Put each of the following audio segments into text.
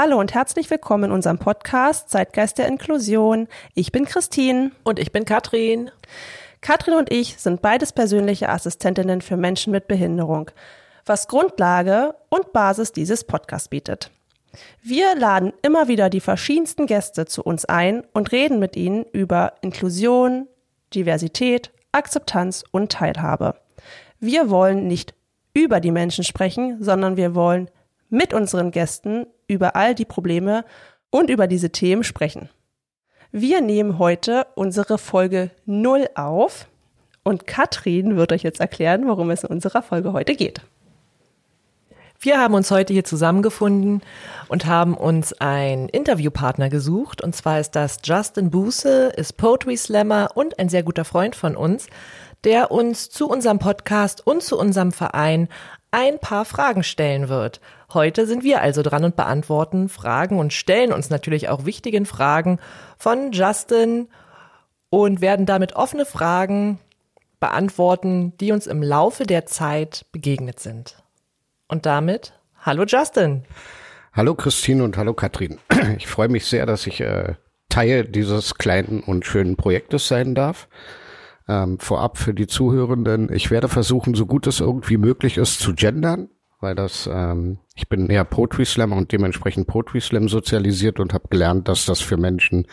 Hallo und herzlich willkommen in unserem Podcast Zeitgeist der Inklusion. Ich bin Christine. Und ich bin Katrin. Katrin und ich sind beides persönliche Assistentinnen für Menschen mit Behinderung, was Grundlage und Basis dieses Podcasts bietet. Wir laden immer wieder die verschiedensten Gäste zu uns ein und reden mit ihnen über Inklusion, Diversität, Akzeptanz und Teilhabe. Wir wollen nicht über die Menschen sprechen, sondern wir wollen mit unseren Gästen über all die Probleme und über diese Themen sprechen. Wir nehmen heute unsere Folge 0 auf und Katrin wird euch jetzt erklären, worum es in unserer Folge heute geht. Wir haben uns heute hier zusammengefunden und haben uns einen Interviewpartner gesucht. Und zwar ist das Justin Buße, ist Poetry Slammer und ein sehr guter Freund von uns, der uns zu unserem Podcast und zu unserem Verein ein paar Fragen stellen wird. Heute sind wir also dran und beantworten Fragen und stellen uns natürlich auch wichtigen Fragen von Justin und werden damit offene Fragen beantworten, die uns im Laufe der Zeit begegnet sind. Und damit, hallo Justin. Hallo Christine und hallo Katrin. Ich freue mich sehr, dass ich äh, Teil dieses kleinen und schönen Projektes sein darf. Ähm, vorab für die Zuhörenden, ich werde versuchen, so gut es irgendwie möglich ist, zu gendern weil das, ähm, ich bin eher Poetry Slammer und dementsprechend Poetry Slam sozialisiert und habe gelernt, dass das für Menschen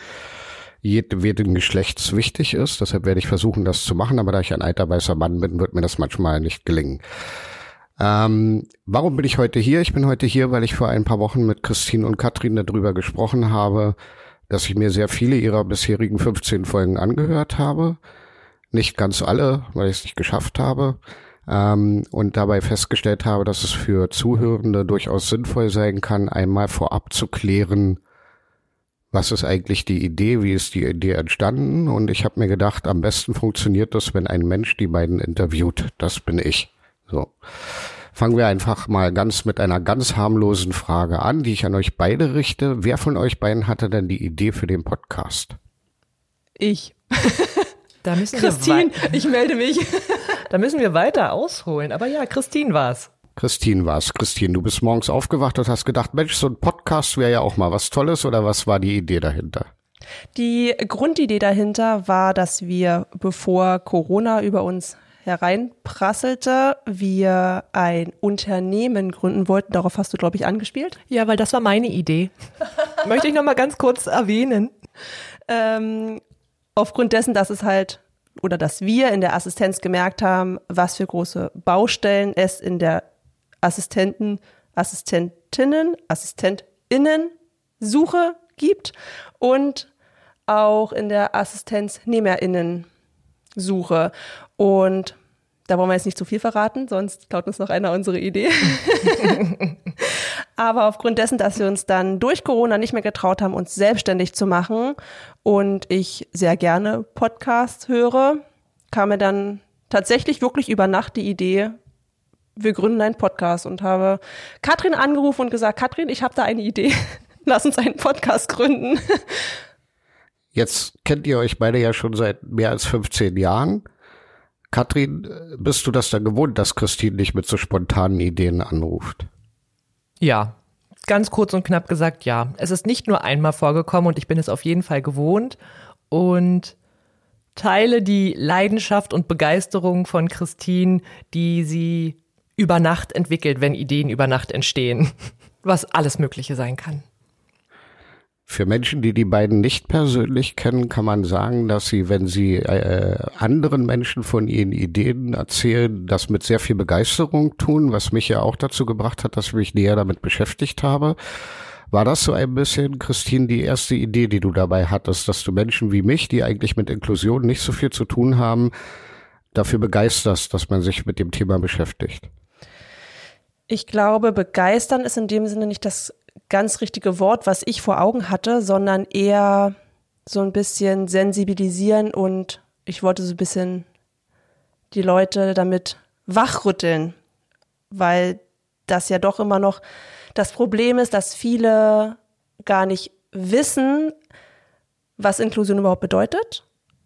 jedem Geschlechts wichtig ist. Deshalb werde ich versuchen, das zu machen, aber da ich ein alter weißer Mann bin, wird mir das manchmal nicht gelingen. Ähm, warum bin ich heute hier? Ich bin heute hier, weil ich vor ein paar Wochen mit Christine und Katrin darüber gesprochen habe, dass ich mir sehr viele ihrer bisherigen 15 Folgen angehört habe. Nicht ganz alle, weil ich es nicht geschafft habe ähm, und dabei festgestellt habe, dass es für Zuhörende durchaus sinnvoll sein kann, einmal vorab zu klären, was ist eigentlich die Idee, wie ist die Idee entstanden und ich habe mir gedacht, am besten funktioniert das, wenn ein Mensch die beiden interviewt. Das bin ich. So. Fangen wir einfach mal ganz mit einer ganz harmlosen Frage an, die ich an euch beide richte. Wer von euch beiden hatte denn die Idee für den Podcast? Ich. Da müssen Christine, ich melde mich. Da müssen wir weiter ausholen. Aber ja, Christine war's. Christine war's. Christine, du bist morgens aufgewacht und hast gedacht, Mensch, so ein Podcast wäre ja auch mal was Tolles oder was war die Idee dahinter? Die Grundidee dahinter war, dass wir, bevor Corona über uns hereinprasselte, wir ein Unternehmen gründen wollten. Darauf hast du, glaube ich, angespielt. Ja, weil das war meine Idee. Möchte ich noch mal ganz kurz erwähnen. Ähm, aufgrund dessen, dass es halt oder dass wir in der Assistenz gemerkt haben, was für große Baustellen es in der Assistenten, Assistentinnen, Assistentinnen Suche gibt und auch in der Assistenznehmerinnen Suche. Und da wollen wir jetzt nicht zu viel verraten, sonst klaut uns noch einer unsere Idee. Aber aufgrund dessen, dass wir uns dann durch Corona nicht mehr getraut haben, uns selbstständig zu machen und ich sehr gerne Podcasts höre, kam mir dann tatsächlich wirklich über Nacht die Idee, wir gründen einen Podcast und habe Katrin angerufen und gesagt, Katrin, ich habe da eine Idee. Lass uns einen Podcast gründen. Jetzt kennt ihr euch beide ja schon seit mehr als 15 Jahren. Katrin, bist du das dann gewohnt, dass Christine dich mit so spontanen Ideen anruft? Ja, ganz kurz und knapp gesagt, ja. Es ist nicht nur einmal vorgekommen und ich bin es auf jeden Fall gewohnt und teile die Leidenschaft und Begeisterung von Christine, die sie über Nacht entwickelt, wenn Ideen über Nacht entstehen, was alles Mögliche sein kann. Für Menschen, die die beiden nicht persönlich kennen, kann man sagen, dass sie, wenn sie äh, anderen Menschen von ihren Ideen erzählen, das mit sehr viel Begeisterung tun, was mich ja auch dazu gebracht hat, dass ich mich näher damit beschäftigt habe. War das so ein bisschen, Christine, die erste Idee, die du dabei hattest, dass du Menschen wie mich, die eigentlich mit Inklusion nicht so viel zu tun haben, dafür begeisterst, dass man sich mit dem Thema beschäftigt? Ich glaube, begeistern ist in dem Sinne nicht das ganz richtige Wort, was ich vor Augen hatte, sondern eher so ein bisschen sensibilisieren und ich wollte so ein bisschen die Leute damit wachrütteln, weil das ja doch immer noch das Problem ist, dass viele gar nicht wissen, was Inklusion überhaupt bedeutet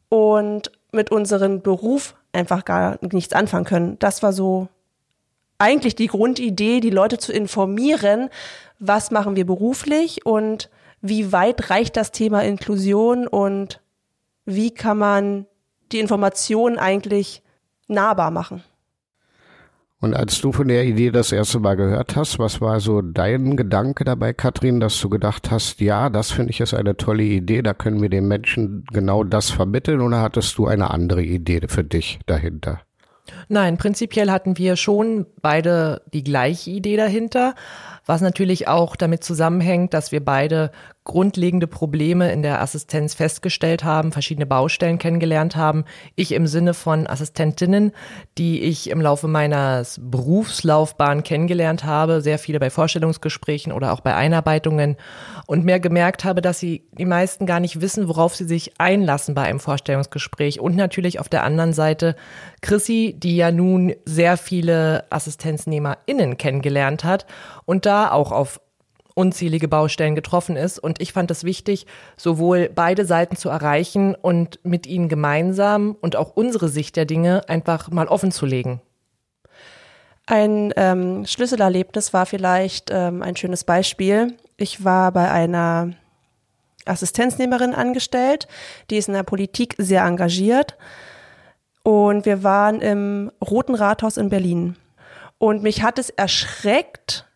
und mit unserem Beruf einfach gar nichts anfangen können. Das war so eigentlich die Grundidee, die Leute zu informieren, was machen wir beruflich und wie weit reicht das Thema Inklusion und wie kann man die Information eigentlich nahbar machen. Und als du von der Idee das erste Mal gehört hast, was war so dein Gedanke dabei, Katrin, dass du gedacht hast, ja, das finde ich ist eine tolle Idee, da können wir den Menschen genau das vermitteln oder hattest du eine andere Idee für dich dahinter? Nein, prinzipiell hatten wir schon beide die gleiche Idee dahinter, was natürlich auch damit zusammenhängt, dass wir beide grundlegende Probleme in der Assistenz festgestellt haben, verschiedene Baustellen kennengelernt haben. Ich im Sinne von Assistentinnen, die ich im Laufe meiner Berufslaufbahn kennengelernt habe, sehr viele bei Vorstellungsgesprächen oder auch bei Einarbeitungen und mehr gemerkt habe, dass sie die meisten gar nicht wissen, worauf sie sich einlassen bei einem Vorstellungsgespräch. Und natürlich auf der anderen Seite Chrissy, die ja nun sehr viele AssistenznehmerInnen kennengelernt hat und da auch auf unzählige Baustellen getroffen ist. Und ich fand es wichtig, sowohl beide Seiten zu erreichen und mit ihnen gemeinsam und auch unsere Sicht der Dinge einfach mal offen zu legen. Ein ähm, Schlüsselerlebnis war vielleicht ähm, ein schönes Beispiel. Ich war bei einer Assistenznehmerin angestellt, die ist in der Politik sehr engagiert. Und wir waren im Roten Rathaus in Berlin. Und mich hat es erschreckt,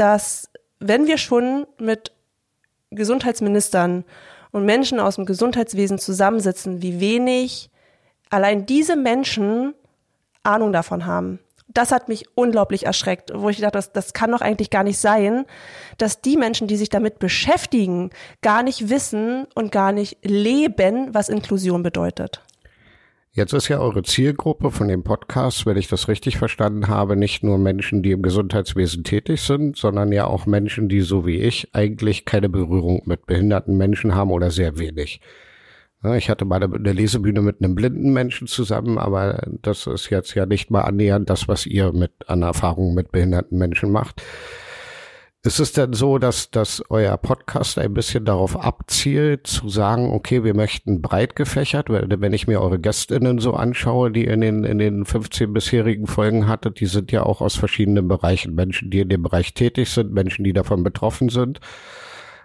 dass wenn wir schon mit Gesundheitsministern und Menschen aus dem Gesundheitswesen zusammensitzen, wie wenig allein diese Menschen Ahnung davon haben. Das hat mich unglaublich erschreckt, wo ich dachte, das, das kann doch eigentlich gar nicht sein, dass die Menschen, die sich damit beschäftigen, gar nicht wissen und gar nicht leben, was Inklusion bedeutet. Jetzt ist ja eure Zielgruppe von dem Podcast, wenn ich das richtig verstanden habe, nicht nur Menschen, die im Gesundheitswesen tätig sind, sondern ja auch Menschen, die so wie ich eigentlich keine Berührung mit behinderten Menschen haben oder sehr wenig. Ich hatte mal eine Lesebühne mit einem blinden Menschen zusammen, aber das ist jetzt ja nicht mal annähernd das, was ihr mit an Erfahrungen mit behinderten Menschen macht. Ist es denn so, dass, dass euer Podcast ein bisschen darauf abzielt, zu sagen, okay, wir möchten breit gefächert, wenn ich mir eure GästInnen so anschaue, die in den, in den 15 bisherigen Folgen hattet, die sind ja auch aus verschiedenen Bereichen. Menschen, die in dem Bereich tätig sind, Menschen, die davon betroffen sind.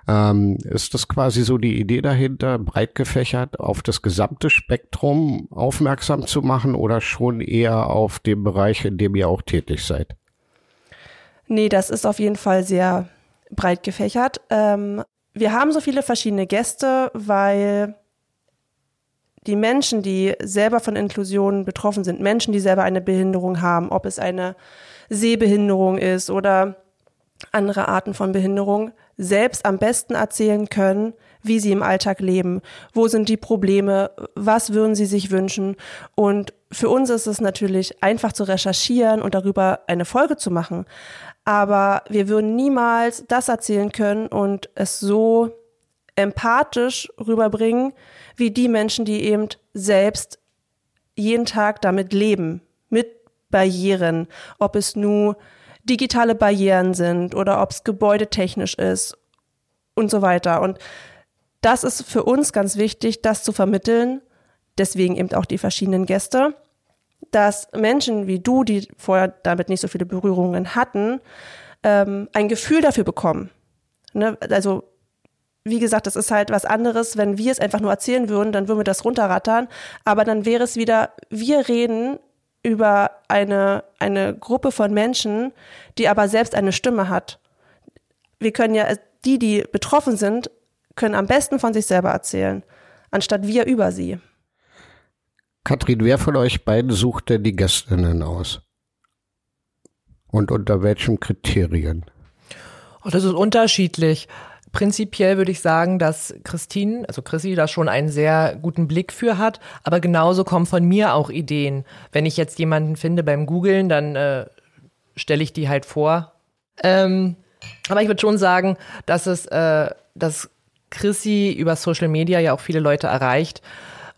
Ähm, ist das quasi so die Idee dahinter, breit gefächert auf das gesamte Spektrum aufmerksam zu machen oder schon eher auf den Bereich, in dem ihr auch tätig seid? Nee, das ist auf jeden Fall sehr breit gefächert. Ähm, wir haben so viele verschiedene Gäste, weil die Menschen, die selber von Inklusion betroffen sind, Menschen, die selber eine Behinderung haben, ob es eine Sehbehinderung ist oder andere Arten von Behinderung, selbst am besten erzählen können, wie sie im Alltag leben, wo sind die Probleme, was würden sie sich wünschen. Und für uns ist es natürlich einfach zu recherchieren und darüber eine Folge zu machen aber wir würden niemals das erzählen können und es so empathisch rüberbringen, wie die Menschen, die eben selbst jeden Tag damit leben, mit Barrieren, ob es nur digitale Barrieren sind oder ob es gebäudetechnisch ist und so weiter. Und das ist für uns ganz wichtig, das zu vermitteln. Deswegen eben auch die verschiedenen Gäste dass Menschen wie du, die vorher damit nicht so viele Berührungen hatten, ähm, ein Gefühl dafür bekommen. Ne? Also wie gesagt, das ist halt was anderes, wenn wir es einfach nur erzählen würden, dann würden wir das runterrattern. Aber dann wäre es wieder, wir reden über eine, eine Gruppe von Menschen, die aber selbst eine Stimme hat. Wir können ja, die, die betroffen sind, können am besten von sich selber erzählen, anstatt wir über sie. Katrin, wer von euch beiden sucht denn die Gästinnen aus? Und unter welchen Kriterien? Oh, das ist unterschiedlich. Prinzipiell würde ich sagen, dass Christine, also Chrissy, da schon einen sehr guten Blick für hat. Aber genauso kommen von mir auch Ideen. Wenn ich jetzt jemanden finde beim Googlen, dann äh, stelle ich die halt vor. Ähm, aber ich würde schon sagen, dass es, äh, dass Chrissy über Social Media ja auch viele Leute erreicht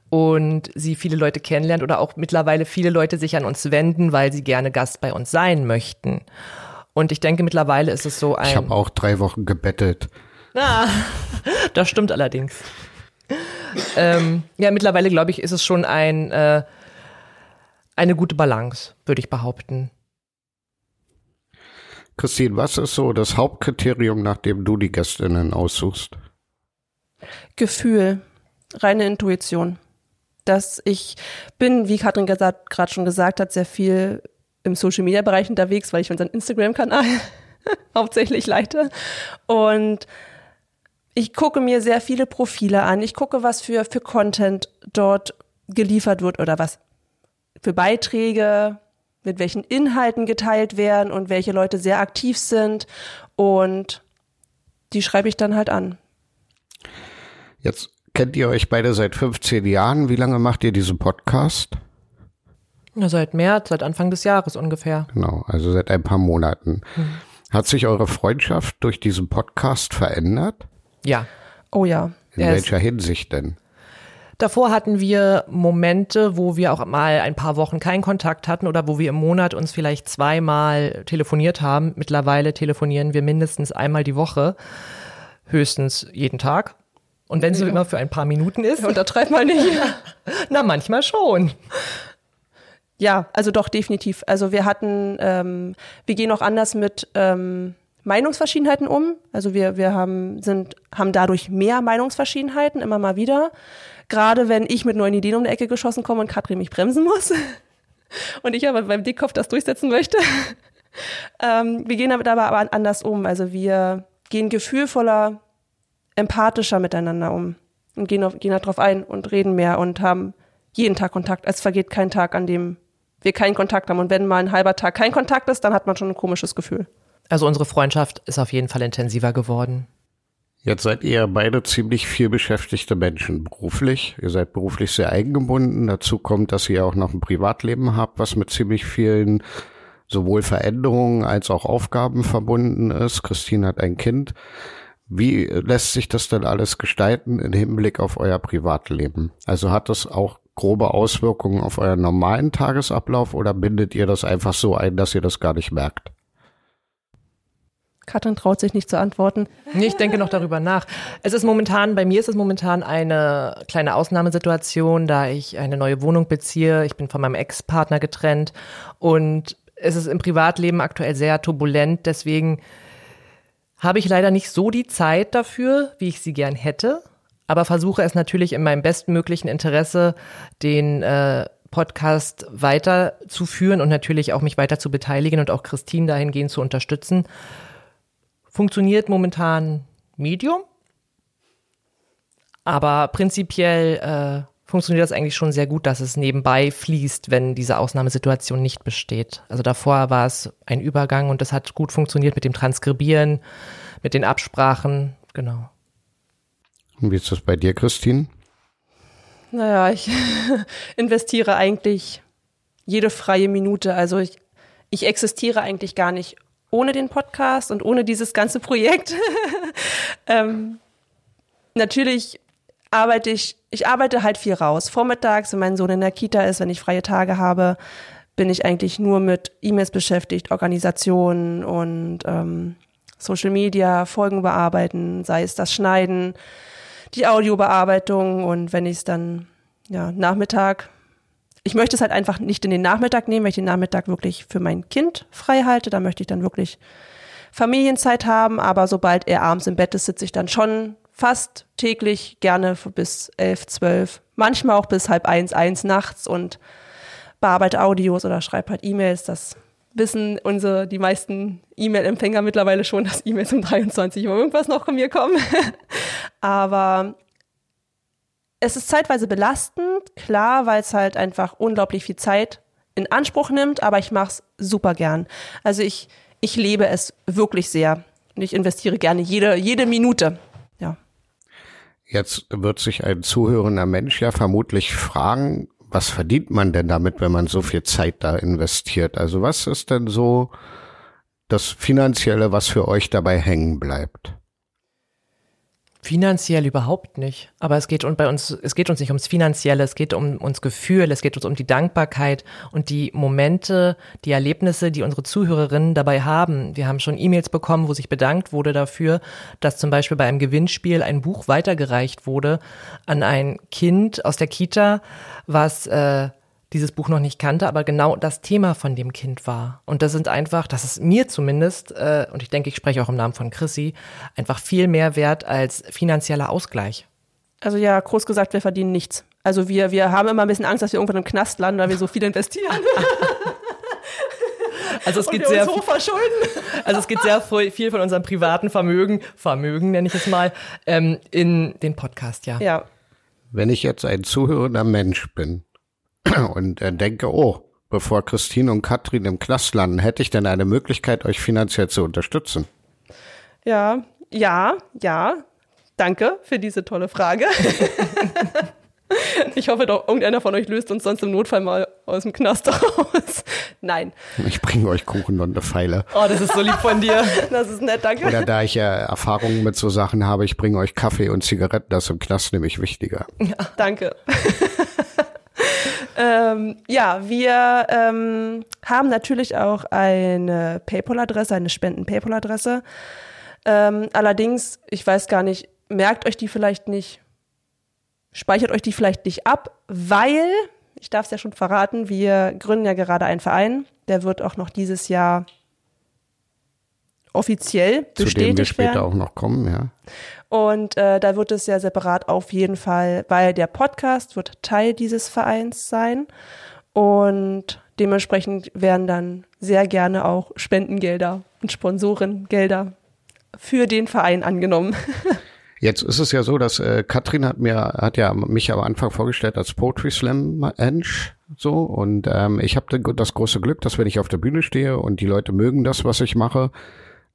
und sie viele Leute kennenlernt oder auch mittlerweile viele Leute sich an uns wenden, weil sie gerne Gast bei uns sein möchten. Und ich denke, mittlerweile ist es so ein. Ich habe auch drei Wochen gebettelt. Ah, das stimmt allerdings. ähm, ja, mittlerweile glaube ich, ist es schon ein, äh, eine gute Balance, würde ich behaupten. Christine, was ist so das Hauptkriterium, nach dem du die Gästinnen aussuchst? Gefühl, reine Intuition. Dass ich bin, wie Katrin gerade schon gesagt hat, sehr viel im Social Media Bereich unterwegs, weil ich unseren Instagram-Kanal hauptsächlich leite. Und ich gucke mir sehr viele Profile an. Ich gucke, was für, für Content dort geliefert wird oder was für Beiträge, mit welchen Inhalten geteilt werden und welche Leute sehr aktiv sind. Und die schreibe ich dann halt an. Jetzt kennt ihr euch beide seit 15 Jahren. Wie lange macht ihr diesen Podcast? Ja, seit März, seit Anfang des Jahres ungefähr. Genau, also seit ein paar Monaten. Hm. Hat sich eure Freundschaft durch diesen Podcast verändert? Ja. Oh ja. In welcher Hinsicht denn? Davor hatten wir Momente, wo wir auch mal ein paar Wochen keinen Kontakt hatten oder wo wir im Monat uns vielleicht zweimal telefoniert haben. Mittlerweile telefonieren wir mindestens einmal die Woche, höchstens jeden Tag. Und wenn es ja. immer für ein paar Minuten ist. Untertreibt mal nicht. Na, manchmal schon. Ja, also doch definitiv. Also wir hatten, ähm, wir gehen auch anders mit ähm, Meinungsverschiedenheiten um. Also wir, wir haben, sind, haben dadurch mehr Meinungsverschiedenheiten immer mal wieder. Gerade wenn ich mit neuen Ideen um die Ecke geschossen komme und Katrin mich bremsen muss. und ich aber beim Dickkopf das durchsetzen möchte. ähm, wir gehen damit aber anders um. Also wir gehen gefühlvoller, empathischer miteinander um und gehen, auf, gehen darauf ein und reden mehr und haben jeden Tag Kontakt. Es vergeht kein Tag, an dem wir keinen Kontakt haben. Und wenn mal ein halber Tag kein Kontakt ist, dann hat man schon ein komisches Gefühl. Also unsere Freundschaft ist auf jeden Fall intensiver geworden. Jetzt seid ihr beide ziemlich viel beschäftigte Menschen beruflich. Ihr seid beruflich sehr eingebunden. Dazu kommt, dass ihr auch noch ein Privatleben habt, was mit ziemlich vielen sowohl Veränderungen als auch Aufgaben verbunden ist. Christine hat ein Kind. Wie lässt sich das denn alles gestalten im Hinblick auf euer Privatleben? Also hat das auch grobe Auswirkungen auf euren normalen Tagesablauf oder bindet ihr das einfach so ein, dass ihr das gar nicht merkt? Katrin traut sich nicht zu antworten. Nee, ich denke noch darüber nach. Es ist momentan, bei mir ist es momentan eine kleine Ausnahmesituation, da ich eine neue Wohnung beziehe. Ich bin von meinem Ex-Partner getrennt und es ist im Privatleben aktuell sehr turbulent. Deswegen habe ich leider nicht so die Zeit dafür, wie ich sie gern hätte, aber versuche es natürlich in meinem bestmöglichen Interesse, den äh, Podcast weiterzuführen und natürlich auch mich weiter zu beteiligen und auch Christine dahingehend zu unterstützen funktioniert momentan Medium. Aber prinzipiell äh, funktioniert das eigentlich schon sehr gut, dass es nebenbei fließt, wenn diese Ausnahmesituation nicht besteht. Also davor war es ein Übergang und das hat gut funktioniert mit dem Transkribieren, mit den Absprachen, genau. Und wie ist das bei dir, Christine? Naja, ich investiere eigentlich jede freie Minute. Also ich, ich existiere eigentlich gar nicht ohne den Podcast und ohne dieses ganze Projekt. ähm, natürlich arbeite ich, ich arbeite halt viel raus. Vormittags, wenn mein Sohn in der Kita ist, wenn ich freie Tage habe, bin ich eigentlich nur mit E-Mails beschäftigt, Organisationen und ähm, Social Media, Folgen bearbeiten, sei es das Schneiden, die Audiobearbeitung und wenn ich es dann ja Nachmittag ich möchte es halt einfach nicht in den Nachmittag nehmen, weil ich den Nachmittag wirklich für mein Kind frei halte. Da möchte ich dann wirklich Familienzeit haben. Aber sobald er abends im Bett ist, sitze ich dann schon fast täglich gerne bis elf, zwölf, manchmal auch bis halb eins, eins nachts und bearbeite Audios oder schreibe halt E-Mails. Das wissen unsere, die meisten E-Mail-Empfänger mittlerweile schon, dass E-Mails um 23 Uhr irgendwas noch von mir kommen. Aber es ist zeitweise belastend, klar, weil es halt einfach unglaublich viel Zeit in Anspruch nimmt, aber ich mache es super gern. Also ich, ich lebe es wirklich sehr und ich investiere gerne jede, jede Minute. Jetzt wird sich ein zuhörender Mensch ja vermutlich fragen, was verdient man denn damit, wenn man so viel Zeit da investiert? Also was ist denn so das Finanzielle, was für euch dabei hängen bleibt? Finanziell überhaupt nicht. Aber es geht bei uns, es geht uns nicht ums Finanzielle, es geht um uns Gefühl, es geht uns um die Dankbarkeit und die Momente, die Erlebnisse, die unsere Zuhörerinnen dabei haben. Wir haben schon E-Mails bekommen, wo sich bedankt wurde dafür, dass zum Beispiel bei einem Gewinnspiel ein Buch weitergereicht wurde an ein Kind aus der Kita, was äh, dieses Buch noch nicht kannte, aber genau das Thema von dem Kind war. Und das sind einfach, das ist mir zumindest, äh, und ich denke, ich spreche auch im Namen von Chrissy, einfach viel mehr wert als finanzieller Ausgleich. Also ja, groß gesagt, wir verdienen nichts. Also wir, wir haben immer ein bisschen Angst, dass wir irgendwann im Knast landen, weil wir so viel investieren. Also es geht sehr so Also es geht sehr viel von unserem privaten Vermögen, Vermögen nenne ich es mal, ähm, in den Podcast, ja. Ja. Wenn ich jetzt ein zuhörender Mensch bin und äh, denke, oh, bevor Christine und Katrin im Knast landen, hätte ich denn eine Möglichkeit, euch finanziell zu unterstützen? Ja, ja, ja. Danke für diese tolle Frage. Ich hoffe doch, irgendeiner von euch löst uns sonst im Notfall mal aus dem Knast raus. Nein. Ich bringe euch Kuchen und eine Pfeile. Oh, das ist so lieb von dir. Das ist nett, danke. Oder da ich ja Erfahrungen mit so Sachen habe, ich bringe euch Kaffee und Zigaretten. Das ist im Knast nämlich wichtiger. Ja, danke. ähm, ja, wir ähm, haben natürlich auch eine PayPal-Adresse, eine Spenden-PayPal-Adresse. Ähm, allerdings, ich weiß gar nicht, merkt euch die vielleicht nicht speichert euch die vielleicht nicht ab, weil, ich darf es ja schon verraten, wir gründen ja gerade einen Verein, der wird auch noch dieses Jahr offiziell bestätigt Zu dem wir später werden. auch noch kommen, ja. Und äh, da wird es ja separat auf jeden Fall, weil der Podcast wird Teil dieses Vereins sein und dementsprechend werden dann sehr gerne auch Spendengelder und Sponsorengelder für den Verein angenommen. Jetzt ist es ja so, dass äh, Katrin hat mir hat ja mich am Anfang vorgestellt als Poetry Slam Mensch so und ähm, ich habe das große Glück, dass wenn ich auf der Bühne stehe und die Leute mögen das, was ich mache,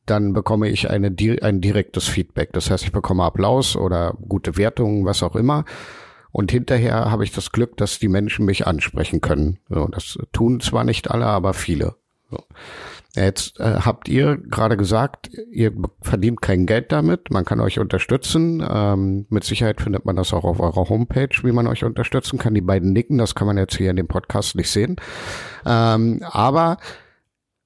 dann bekomme ich eine ein direktes Feedback. Das heißt, ich bekomme Applaus oder gute Wertungen, was auch immer. Und hinterher habe ich das Glück, dass die Menschen mich ansprechen können. So, das tun zwar nicht alle, aber viele. So. Jetzt äh, habt ihr gerade gesagt, ihr verdient kein Geld damit, man kann euch unterstützen. Ähm, mit Sicherheit findet man das auch auf eurer Homepage, wie man euch unterstützen kann. Die beiden nicken, das kann man jetzt hier in dem Podcast nicht sehen. Ähm, aber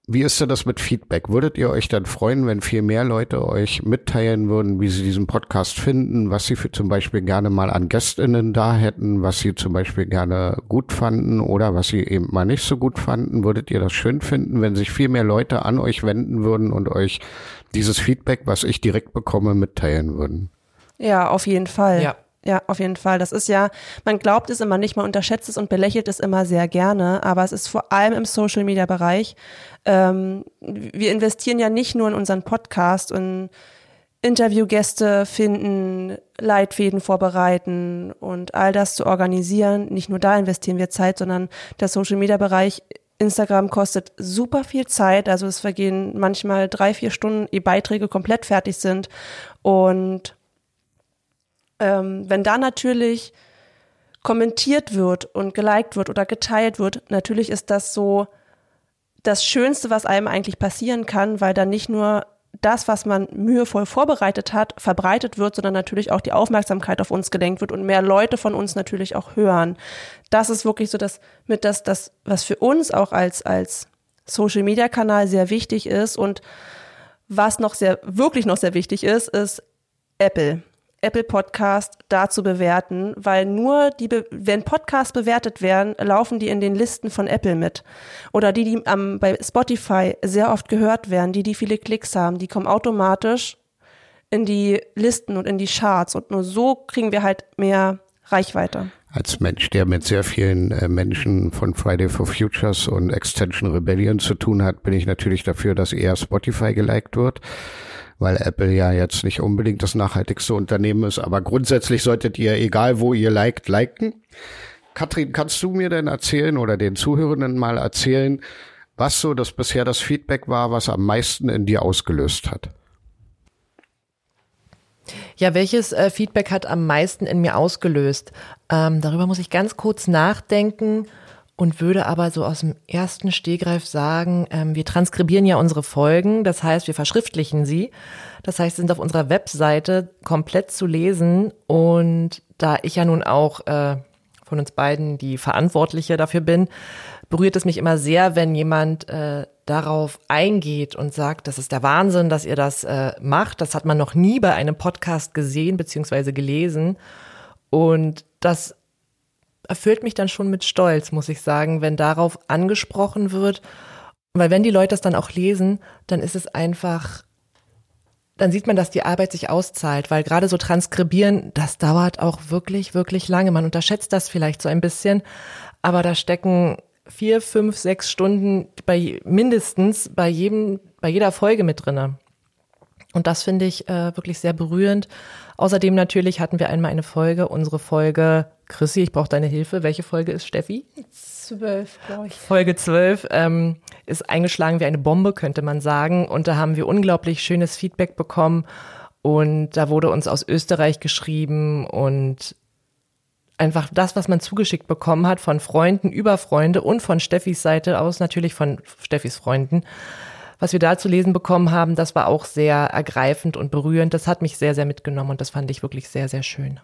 wie ist denn das mit Feedback? Würdet ihr euch dann freuen, wenn viel mehr Leute euch mitteilen würden, wie sie diesen Podcast finden, was sie für zum Beispiel gerne mal an GästInnen da hätten, was sie zum Beispiel gerne gut fanden oder was sie eben mal nicht so gut fanden? Würdet ihr das schön finden, wenn sich viel mehr Leute an euch wenden würden und euch dieses Feedback, was ich direkt bekomme, mitteilen würden? Ja, auf jeden Fall. Ja. Ja, auf jeden Fall. Das ist ja, man glaubt es immer nicht, man unterschätzt es und belächelt es immer sehr gerne, aber es ist vor allem im Social Media Bereich. Ähm, wir investieren ja nicht nur in unseren Podcast und Interviewgäste finden, Leitfäden vorbereiten und all das zu organisieren. Nicht nur da investieren wir Zeit, sondern der Social Media Bereich Instagram kostet super viel Zeit. Also es vergehen manchmal drei, vier Stunden, die Beiträge komplett fertig sind. Und ähm, wenn da natürlich kommentiert wird und geliked wird oder geteilt wird, natürlich ist das so das Schönste, was einem eigentlich passieren kann, weil dann nicht nur das, was man mühevoll vorbereitet hat, verbreitet wird, sondern natürlich auch die Aufmerksamkeit auf uns gelenkt wird und mehr Leute von uns natürlich auch hören. Das ist wirklich so das mit das, das, was für uns auch als, als Social Media Kanal sehr wichtig ist und was noch sehr, wirklich noch sehr wichtig ist, ist Apple. Apple Podcast da zu bewerten, weil nur die, wenn Podcasts bewertet werden, laufen die in den Listen von Apple mit. Oder die, die ähm, bei Spotify sehr oft gehört werden, die, die viele Klicks haben, die kommen automatisch in die Listen und in die Charts. Und nur so kriegen wir halt mehr Reichweite. Als Mensch, der mit sehr vielen äh, Menschen von Friday for Futures und Extension Rebellion zu tun hat, bin ich natürlich dafür, dass eher Spotify geliked wird weil Apple ja jetzt nicht unbedingt das nachhaltigste Unternehmen ist. Aber grundsätzlich solltet ihr, egal wo ihr liked, liken. Katrin, kannst du mir denn erzählen oder den Zuhörenden mal erzählen, was so das bisher das Feedback war, was am meisten in dir ausgelöst hat? Ja, welches äh, Feedback hat am meisten in mir ausgelöst? Ähm, darüber muss ich ganz kurz nachdenken und würde aber so aus dem ersten Stehgreif sagen, ähm, wir transkribieren ja unsere Folgen, das heißt, wir verschriftlichen sie. Das heißt, sind auf unserer Webseite komplett zu lesen und da ich ja nun auch äh, von uns beiden die Verantwortliche dafür bin, berührt es mich immer sehr, wenn jemand äh, darauf eingeht und sagt, das ist der Wahnsinn, dass ihr das äh, macht. Das hat man noch nie bei einem Podcast gesehen bzw. gelesen. Und das erfüllt mich dann schon mit Stolz, muss ich sagen, wenn darauf angesprochen wird. Weil wenn die Leute das dann auch lesen, dann ist es einfach, dann sieht man, dass die Arbeit sich auszahlt, weil gerade so transkribieren, das dauert auch wirklich, wirklich lange. Man unterschätzt das vielleicht so ein bisschen, aber da stecken vier, fünf, sechs Stunden bei mindestens bei jedem, bei jeder Folge mit drinne. Und das finde ich äh, wirklich sehr berührend. Außerdem natürlich hatten wir einmal eine Folge, unsere Folge, Chrissy, ich brauche deine Hilfe. Welche Folge ist Steffi? Zwölf, glaube ich. Folge zwölf ähm, ist eingeschlagen wie eine Bombe, könnte man sagen. Und da haben wir unglaublich schönes Feedback bekommen. Und da wurde uns aus Österreich geschrieben und einfach das, was man zugeschickt bekommen hat von Freunden über Freunde und von Steffis Seite aus natürlich von Steffis Freunden. Was wir da zu lesen bekommen haben, das war auch sehr ergreifend und berührend. Das hat mich sehr, sehr mitgenommen und das fand ich wirklich sehr, sehr schön.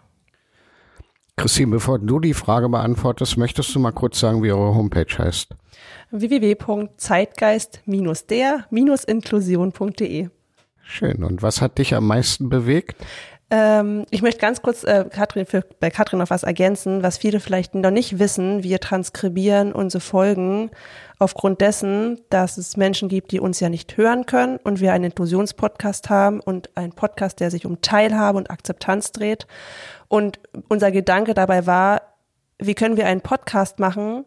Christine, bevor du die Frage beantwortest, möchtest du mal kurz sagen, wie eure Homepage heißt? www.zeitgeist-der-inklusion.de Schön. Und was hat dich am meisten bewegt? Ähm, ich möchte ganz kurz äh, Katrin, für, bei Katrin noch was ergänzen, was viele vielleicht noch nicht wissen. Wir transkribieren unsere Folgen aufgrund dessen, dass es Menschen gibt, die uns ja nicht hören können und wir einen Inklusionspodcast haben und einen Podcast, der sich um Teilhabe und Akzeptanz dreht. Und unser Gedanke dabei war, wie können wir einen Podcast machen